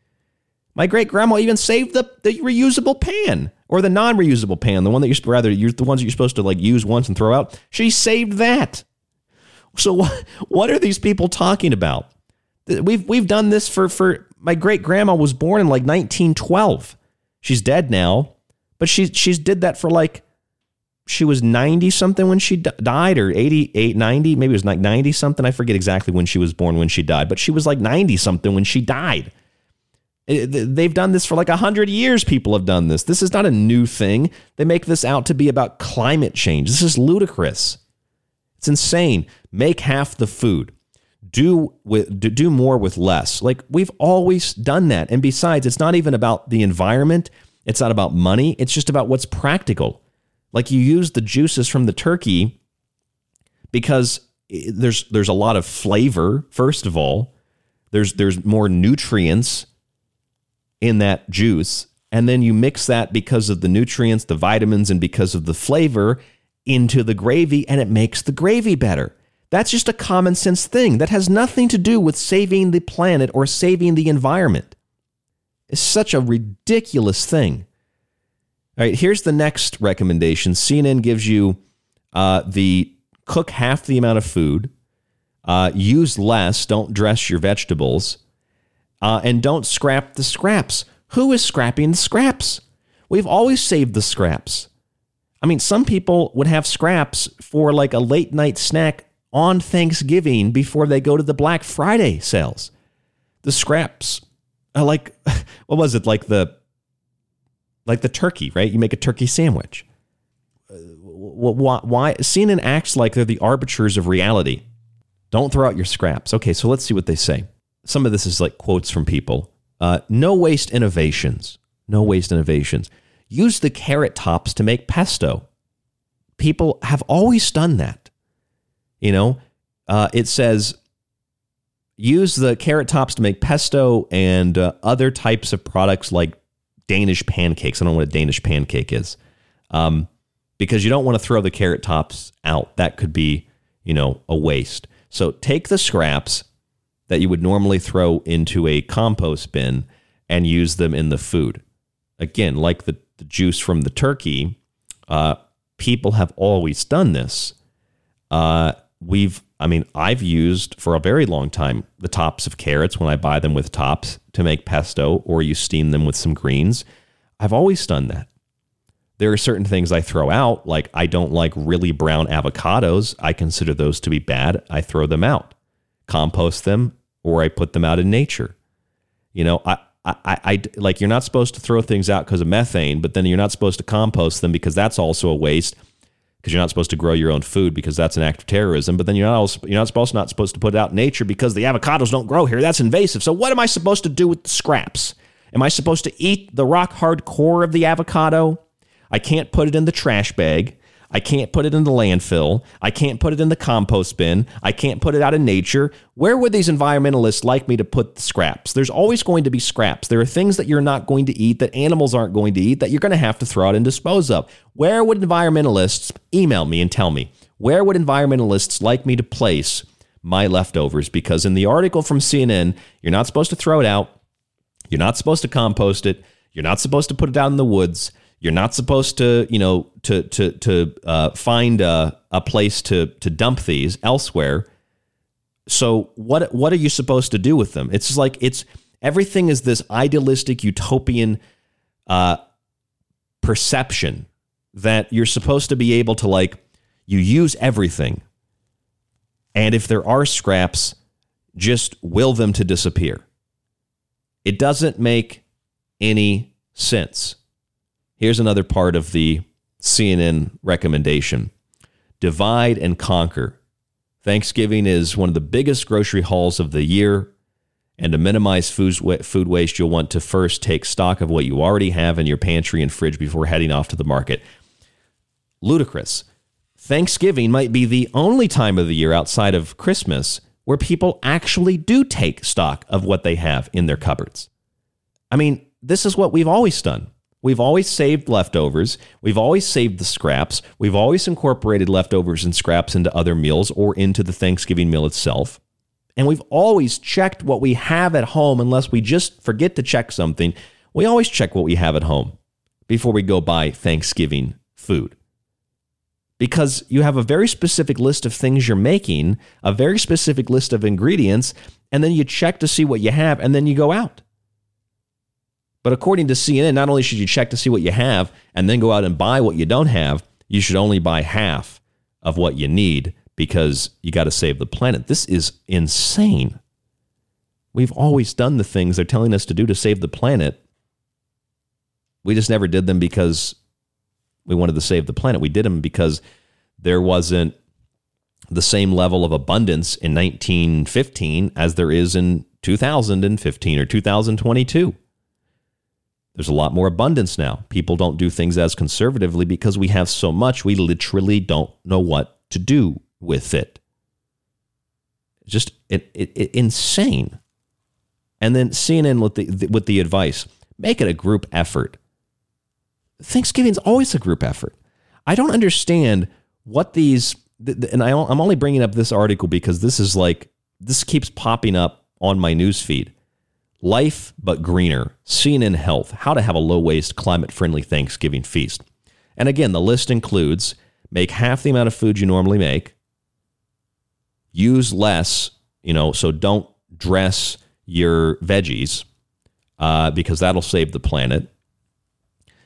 My great grandma even saved the, the reusable pan or the non reusable pan, the one that you're rather use the ones that you're supposed to like use once and throw out. She saved that. So what what are these people talking about? We've we've done this for for my great grandma was born in like 1912. She's dead now, but she she's did that for like she was 90 something when she died or 88 90 maybe it was like 90 something i forget exactly when she was born when she died but she was like 90 something when she died. Eh, they've done this for like 100 years people have done this. This is not a new thing. They make this out to be about climate change. This is ludicrous. It's insane. Make half the food do with do more with less. Like we've always done that. And besides, it's not even about the environment. It's not about money. It's just about what's practical. Like you use the juices from the turkey because eh, there's there's a lot of flavor. First of all, there's there's more nutrients in that juice, and then you mix that because of the nutrients, the vitamins, and because of the flavor into the gravy, and it makes the gravy better. That's just a common sense thing that has nothing to do with saving the planet or saving the environment. It's such a ridiculous thing. All right, here's the next recommendation. CNN gives you uh, the cook half the amount of food, uh, use less, don't dress your vegetables, uh, and don't scrap the scraps. Who is scrapping the scraps? We've always saved the scraps. I mean, some people would have scraps for like a late night snack on Thanksgiving before they go to the Black Friday sales. The scraps, uh, like what was it? Like the like the turkey, right? You make a turkey sandwich. Uh, why, why CNN acts like they're the arbiters of reality? Don't throw out your scraps. Okay, so let's see what they say. Some of this is like quotes from people. Uh, no waste innovations. No waste innovations. Use the carrot tops to make pesto. People have always done that. You know, uh, it says use the carrot tops to make pesto and uh, other types of products like Danish pancakes. I don't know what a Danish pancake is. Um, because you don't want to throw the carrot tops out. That could be, you know, a waste. So take the scraps that you would normally throw into a compost bin and use them in the food. Again, like the, the juice from the turkey, uh, people have always done this. Uh, we've, I mean, I've used for a very long time the tops of carrots when I buy them with tops to make pesto, or you steam them with some greens. I've always done that. There are certain things I throw out, like I don't like really brown avocados. I consider those to be bad. I throw them out, compost them, or I put them out in nature. You know, I, I, I like you're not supposed to throw things out because of methane, but then you're not supposed to compost them because that's also a waste because you're not supposed to grow your own food because that's an act of terrorism. But then you're not also, you're not supposed not supposed to put it out in nature because the avocados don't grow here. That's invasive. So what am I supposed to do with the scraps? Am I supposed to eat the rock hard core of the avocado? I can't put it in the trash bag. I can't put it in the landfill. I can't put it in the compost bin. I can't put it out in nature. Where would these environmentalists like me to put the scraps? There's always going to be scraps. There are things that you're not going to eat, that animals aren't going to eat, that you're going to have to throw out and dispose of. Where would environmentalists email me and tell me? Where would environmentalists like me to place my leftovers? Because in the article from CNN, you're not supposed to throw it out. You're not supposed to compost it. You're not supposed to put it out in the woods. You're not supposed to, you know, to to to uh, find a, a place to to dump these elsewhere. So what what are you supposed to do with them? It's just like it's everything is this idealistic utopian uh, perception that you're supposed to be able to like you use everything, and if there are scraps, just will them to disappear. It doesn't make any sense. Here's another part of the CNN recommendation divide and conquer. Thanksgiving is one of the biggest grocery hauls of the year. And to minimize food waste, you'll want to first take stock of what you already have in your pantry and fridge before heading off to the market. Ludicrous. Thanksgiving might be the only time of the year outside of Christmas where people actually do take stock of what they have in their cupboards. I mean, this is what we've always done. We've always saved leftovers. We've always saved the scraps. We've always incorporated leftovers and scraps into other meals or into the Thanksgiving meal itself. And we've always checked what we have at home, unless we just forget to check something. We always check what we have at home before we go buy Thanksgiving food. Because you have a very specific list of things you're making, a very specific list of ingredients, and then you check to see what you have, and then you go out. But according to CNN, not only should you check to see what you have and then go out and buy what you don't have, you should only buy half of what you need because you got to save the planet. This is insane. We've always done the things they're telling us to do to save the planet. We just never did them because we wanted to save the planet. We did them because there wasn't the same level of abundance in 1915 as there is in 2015 or 2022. There's a lot more abundance now. People don't do things as conservatively because we have so much, we literally don't know what to do with it. Just it, it, it, insane. And then CNN with the with the advice, make it a group effort. Thanksgiving's always a group effort. I don't understand what these, and I'm only bringing up this article because this is like this keeps popping up on my news feed Life but greener, CNN Health, how to have a low waste, climate friendly Thanksgiving feast. And again, the list includes make half the amount of food you normally make, use less, you know, so don't dress your veggies uh, because that'll save the planet.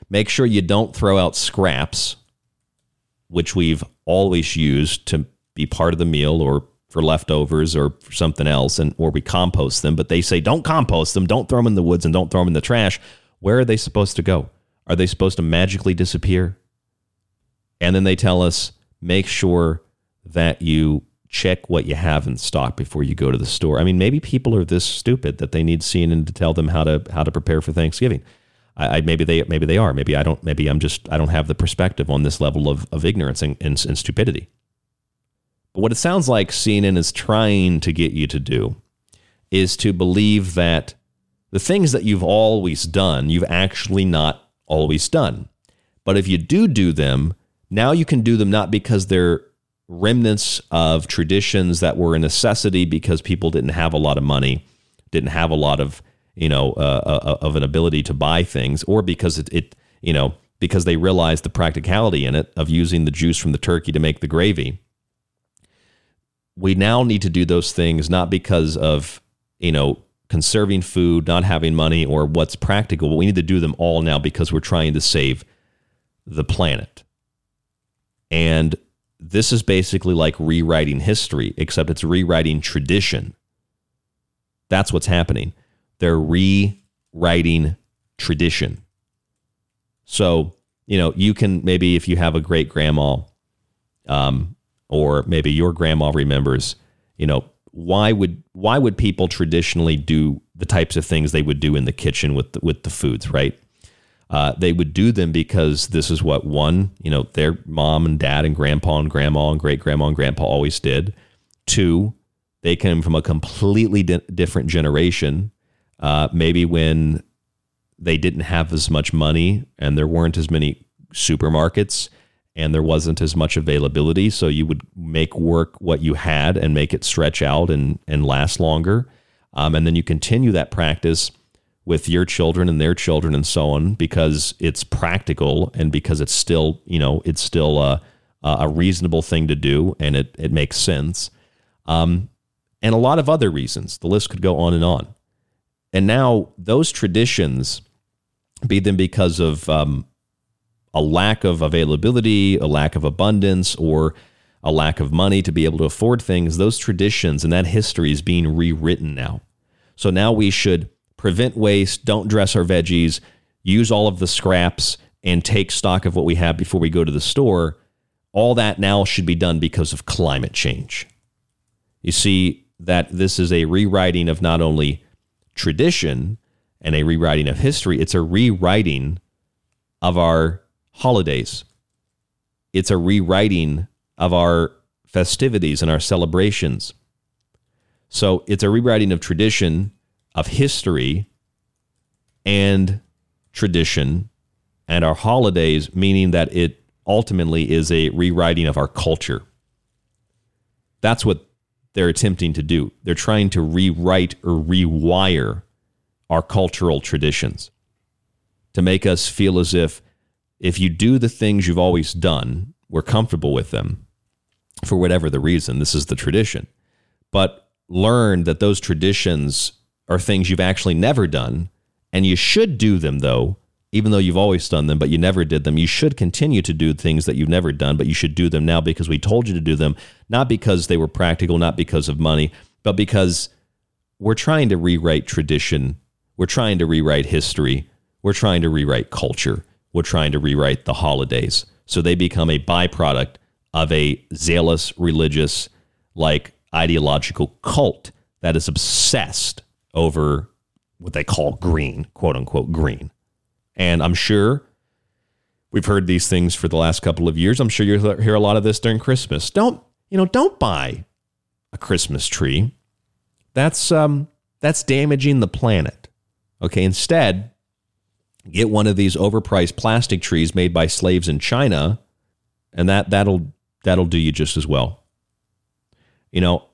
Make sure you don't throw out scraps, which we've always used to be part of the meal or for leftovers or for something else and or we compost them but they say don't compost them. Don't throw them in the woods and don't throw them in the trash. Where are they supposed to go? Are they supposed to magically disappear? And then they tell us make sure that you check what you have in stock before you go to the store. I mean maybe people are this stupid that they need cnn to tell them how to how to prepare for thanksgiving. I, I, maybe they maybe they are. Maybe i don't maybe i'm just i don't have the perspective on this level of, of ignorance and, and, and stupidity but what it sounds like CNN is trying to get you to do is to believe that the things that you've always done, you've actually not always done. But if you do do them, now you can do them not because they're remnants of traditions that were a necessity because people didn't have a lot of money, didn't have a lot of, you know, uh, uh, of an ability to buy things, or because it, it, you know, because they realized the practicality in it of using the juice from the turkey to make the gravy. We now need to do those things not because of, you know, conserving food, not having money, or what's practical, but we need to do them all now because we're trying to save the planet. And this is basically like rewriting history, except it's rewriting tradition. That's what's happening. They're rewriting tradition. So, you know, you can maybe if you have a great grandma, um, or maybe your grandma remembers, you know, why would why would people traditionally do the types of things they would do in the kitchen with the, with the foods, right? Uh, they would do them because this is what one, you know, their mom and dad and grandpa and grandma and great grandma and grandpa always did. Two, they came from a completely di- different generation. Uh, maybe when they didn't have as much money and there weren't as many supermarkets and there wasn't as much availability. So you would make work what you had and make it stretch out and, and last longer. Um, and then you continue that practice with your children and their children and so on because it's practical and because it's still you know it's still a, a reasonable thing to do and it, it makes sense um, and a lot of other reasons the list could go on and on and now those traditions be them because of um, a lack of availability a lack of abundance or a lack of money to be able to afford things those traditions and that history is being rewritten now so now we should prevent waste, don't dress our veggies, use all of the scraps, and take stock of what we have before we go to the store. All that now should be done because of climate change. You see that this is a rewriting of not only tradition and a rewriting of history, it's a rewriting of our holidays. It's a rewriting of our festivities and our celebrations. So it's a rewriting of tradition of history and tradition and our holidays, meaning that it ultimately is a rewriting of our culture. That's what they're attempting to do. They're trying to rewrite or rewire our cultural traditions to make us feel as if if you do the things you've always done, we're comfortable with them for whatever the reason. This is the tradition. But learn that those traditions are things you've actually never done, and you should do them though, even though you've always done them, but you never did them. You should continue to do things that you've never done, but you should do them now because we told you to do them, not because they were practical, not because of money, but because we're trying to rewrite tradition. We're trying to rewrite history. We're trying to rewrite culture. We're trying to rewrite the holidays. So they become a byproduct of a zealous, religious, like ideological cult that is obsessed over what they call green, quote unquote green. And I'm sure we've heard these things for the last couple of years. I'm sure you hear a lot of this during Christmas. Don't, you know, don't buy a Christmas tree. That's um that's damaging the planet. Okay, instead, get one of these overpriced plastic trees made by slaves in China, and that that'll that'll do you just as well. You know,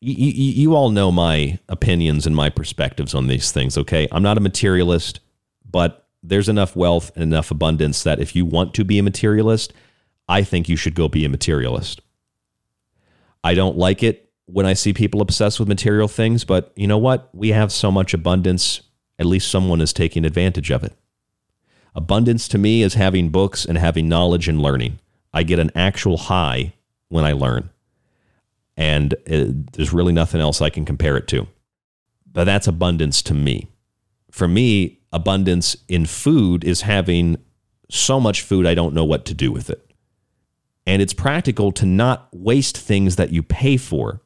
you, you, you all know my opinions and my perspectives on these things, okay? I'm not a materialist, but there's enough wealth and enough abundance that if you want to be a materialist, I think you should go be a materialist. I don't like it when I see people obsessed with material things, but you know what? We have so much abundance, at least someone is taking advantage of it. Abundance to me is having books and having knowledge and learning. I get an actual high when I learn and it, there's really nothing else I can compare it to. But that's abundance to me. For me, abundance in food is having so much food I don't know what to do with it. And it's practical to not waste things that you pay for.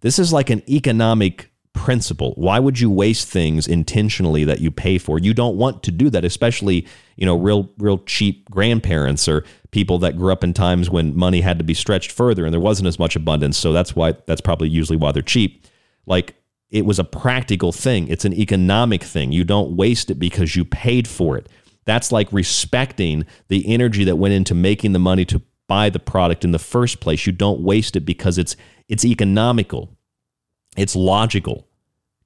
This is like an economic principle. Why would you waste things intentionally that you pay for? You don't want to do that, especially, you know, real real cheap grandparents or people that grew up in times when money had to be stretched further and there wasn't as much abundance. So that's why that's probably usually why they're cheap. Like it was a practical thing. It's an economic thing. You don't waste it because you paid for it. That's like respecting the energy that went into making the money to buy the product in the first place. You don't waste it because it's it's economical. It's logical.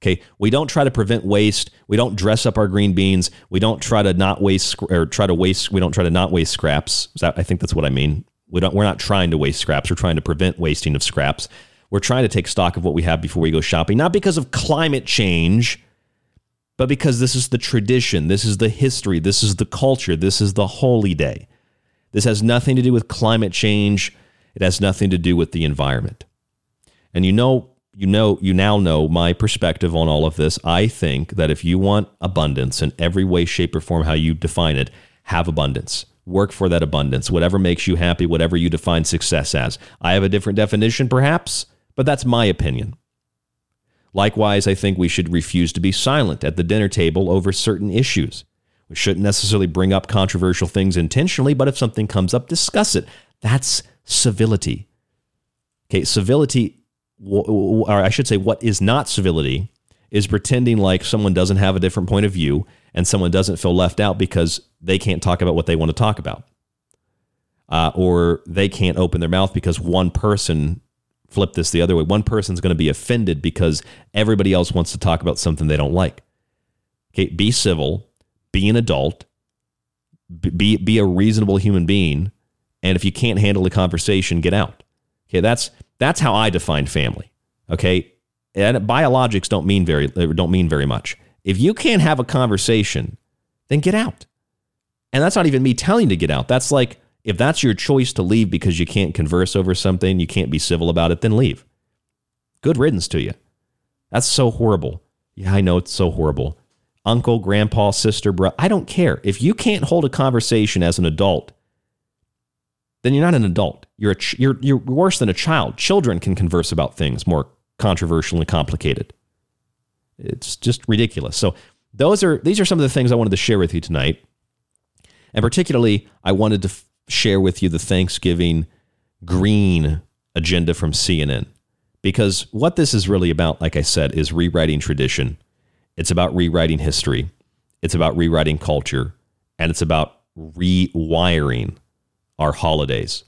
Okay, we don't try to prevent waste. We don't dress up our green beans. We don't try to not waste or try to waste. We don't try to not waste scraps. That, I think that's what I mean. We don't. We're not trying to waste scraps. We're trying to prevent wasting of scraps. We're trying to take stock of what we have before we go shopping, not because of climate change, but because this is the tradition, this is the history, this is the culture, this is the holy day. This has nothing to do with climate change. It has nothing to do with the environment. And you know, you know, you now know my perspective on all of this. I think that if you want abundance in every way, shape, or form, how you define it, have abundance. Work for that abundance, whatever makes you happy, whatever you define success as. I have a different definition, perhaps, but that's my opinion. Likewise, I think we should refuse to be silent at the dinner table over certain issues. We shouldn't necessarily bring up controversial things intentionally, but if something comes up, discuss it. That's civility. Okay, civility or I should say, what is not civility is pretending like someone doesn't have a different point of view and someone doesn't feel left out because they can't talk about what they want to talk about. Uh, or they can't open their mouth because one person flipped this the other way. One person's going to be offended because everybody else wants to talk about something they don't like. Okay, be civil, be an adult, be, be a reasonable human being. And if you can't handle the conversation, get out. Okay, that's that's how I define family. Okay, and biologics don't mean very uh, don't mean very much. If you can't have a conversation, then get out. And that's not even me telling you to get out. That's like if that's your choice to leave because you can't converse over something, you can't be civil about it, then leave. Good riddance to you. That's so horrible. Yeah, I know it's so horrible. Uncle, grandpa, sister, bro, I don't care. If you can't hold a conversation as an adult then you're not an adult. You're, a ch- you're, you're worse than a child. Children can converse about things more controversial and complicated. It's just ridiculous. So those are these are some of the things I wanted to share with you tonight. And particularly, I wanted to f- share with you the Thanksgiving green agenda from CNN. Because what this is really about, like I said, is rewriting tradition. It's about rewriting history. It's about rewriting culture. And it's about rewiring our holidays.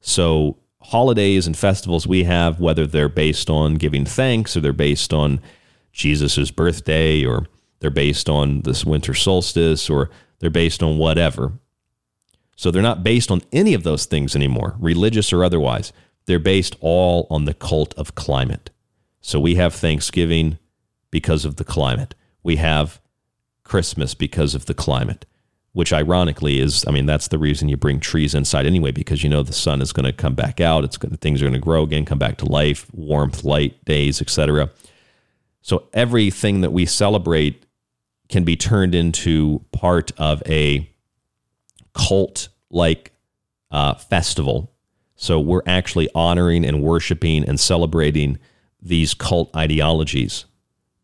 So, holidays and festivals we have, whether they're based on giving thanks or they're based on Jesus' birthday or they're based on this winter solstice or they're based on whatever. So, they're not based on any of those things anymore, religious or otherwise. They're based all on the cult of climate. So, we have Thanksgiving because of the climate. We have Christmas because of the climate which ironically is, I mean, that's the reason you bring trees inside anyway, because you know the sun is going to come back out. It's going things are going to grow again, come back to life, warmth, light, days, etc. So everything that we celebrate can be turned into part of a cult like uh, festival. So we're actually honoring and worshiping and celebrating these cult ideologies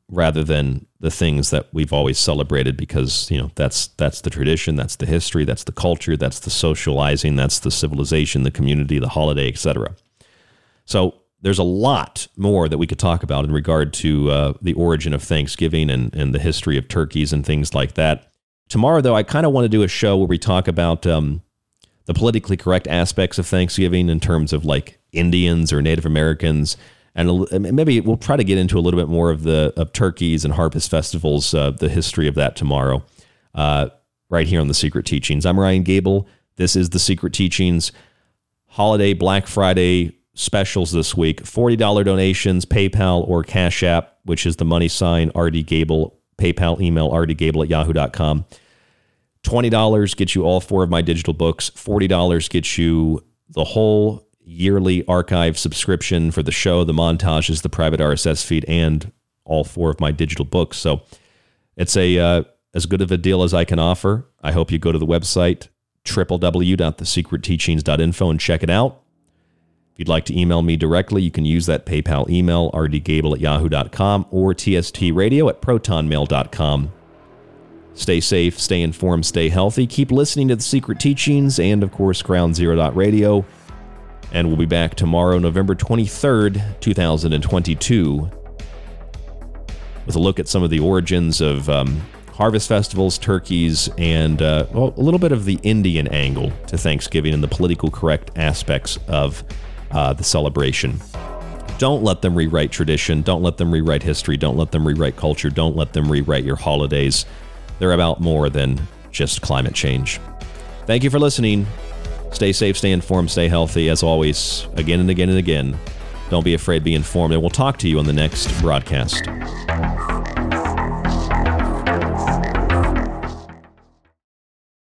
rather than the things that we've always celebrated because you know that's that's the tradition that's the history that's the culture that's the socializing that's the civilization the community the holiday etc so there's a lot more that we could talk about in regard to uh, the origin of thanksgiving and, and the history of turkeys and things like that. Tomorrow though i kind of want to do a show where we talk about um, the politically correct aspects of thanksgiving in terms of like indians or native americans and maybe we'll try to get into a little bit more of the of turkeys and harvest festivals, uh, the history of that tomorrow, uh, right here on the Secret Teachings. I'm Ryan Gable. This is the Secret Teachings holiday Black Friday specials this week. Forty dollar donations, PayPal or Cash App, which is the money sign RD Gable. PayPal email rdgable at yahoo.com. $20 gets you all four of my digital books. $40 gets you the whole yearly archive subscription for the show, the montages, the private RSS feed, and all four of my digital books. So it's a uh, as good of a deal as I can offer. I hope you go to the website www.thesecretteachings.info and check it out. If you'd like to email me directly, you can use that PayPal email, rdgable at yahoo.com or tstradio at protonmail.com. Stay safe, stay informed, stay healthy. Keep listening to The Secret Teachings and, of course, Ground Zero Radio. And we'll be back tomorrow, November 23rd, 2022, with a look at some of the origins of um, harvest festivals, turkeys, and uh, well, a little bit of the Indian angle to Thanksgiving and the political correct aspects of uh, the celebration. Don't let them rewrite tradition. Don't let them rewrite history. Don't let them rewrite culture. Don't let them rewrite your holidays. They're about more than just climate change. Thank you for listening. Stay safe, stay informed, stay healthy. As always, again and again and again, don't be afraid, be informed, and we'll talk to you on the next broadcast.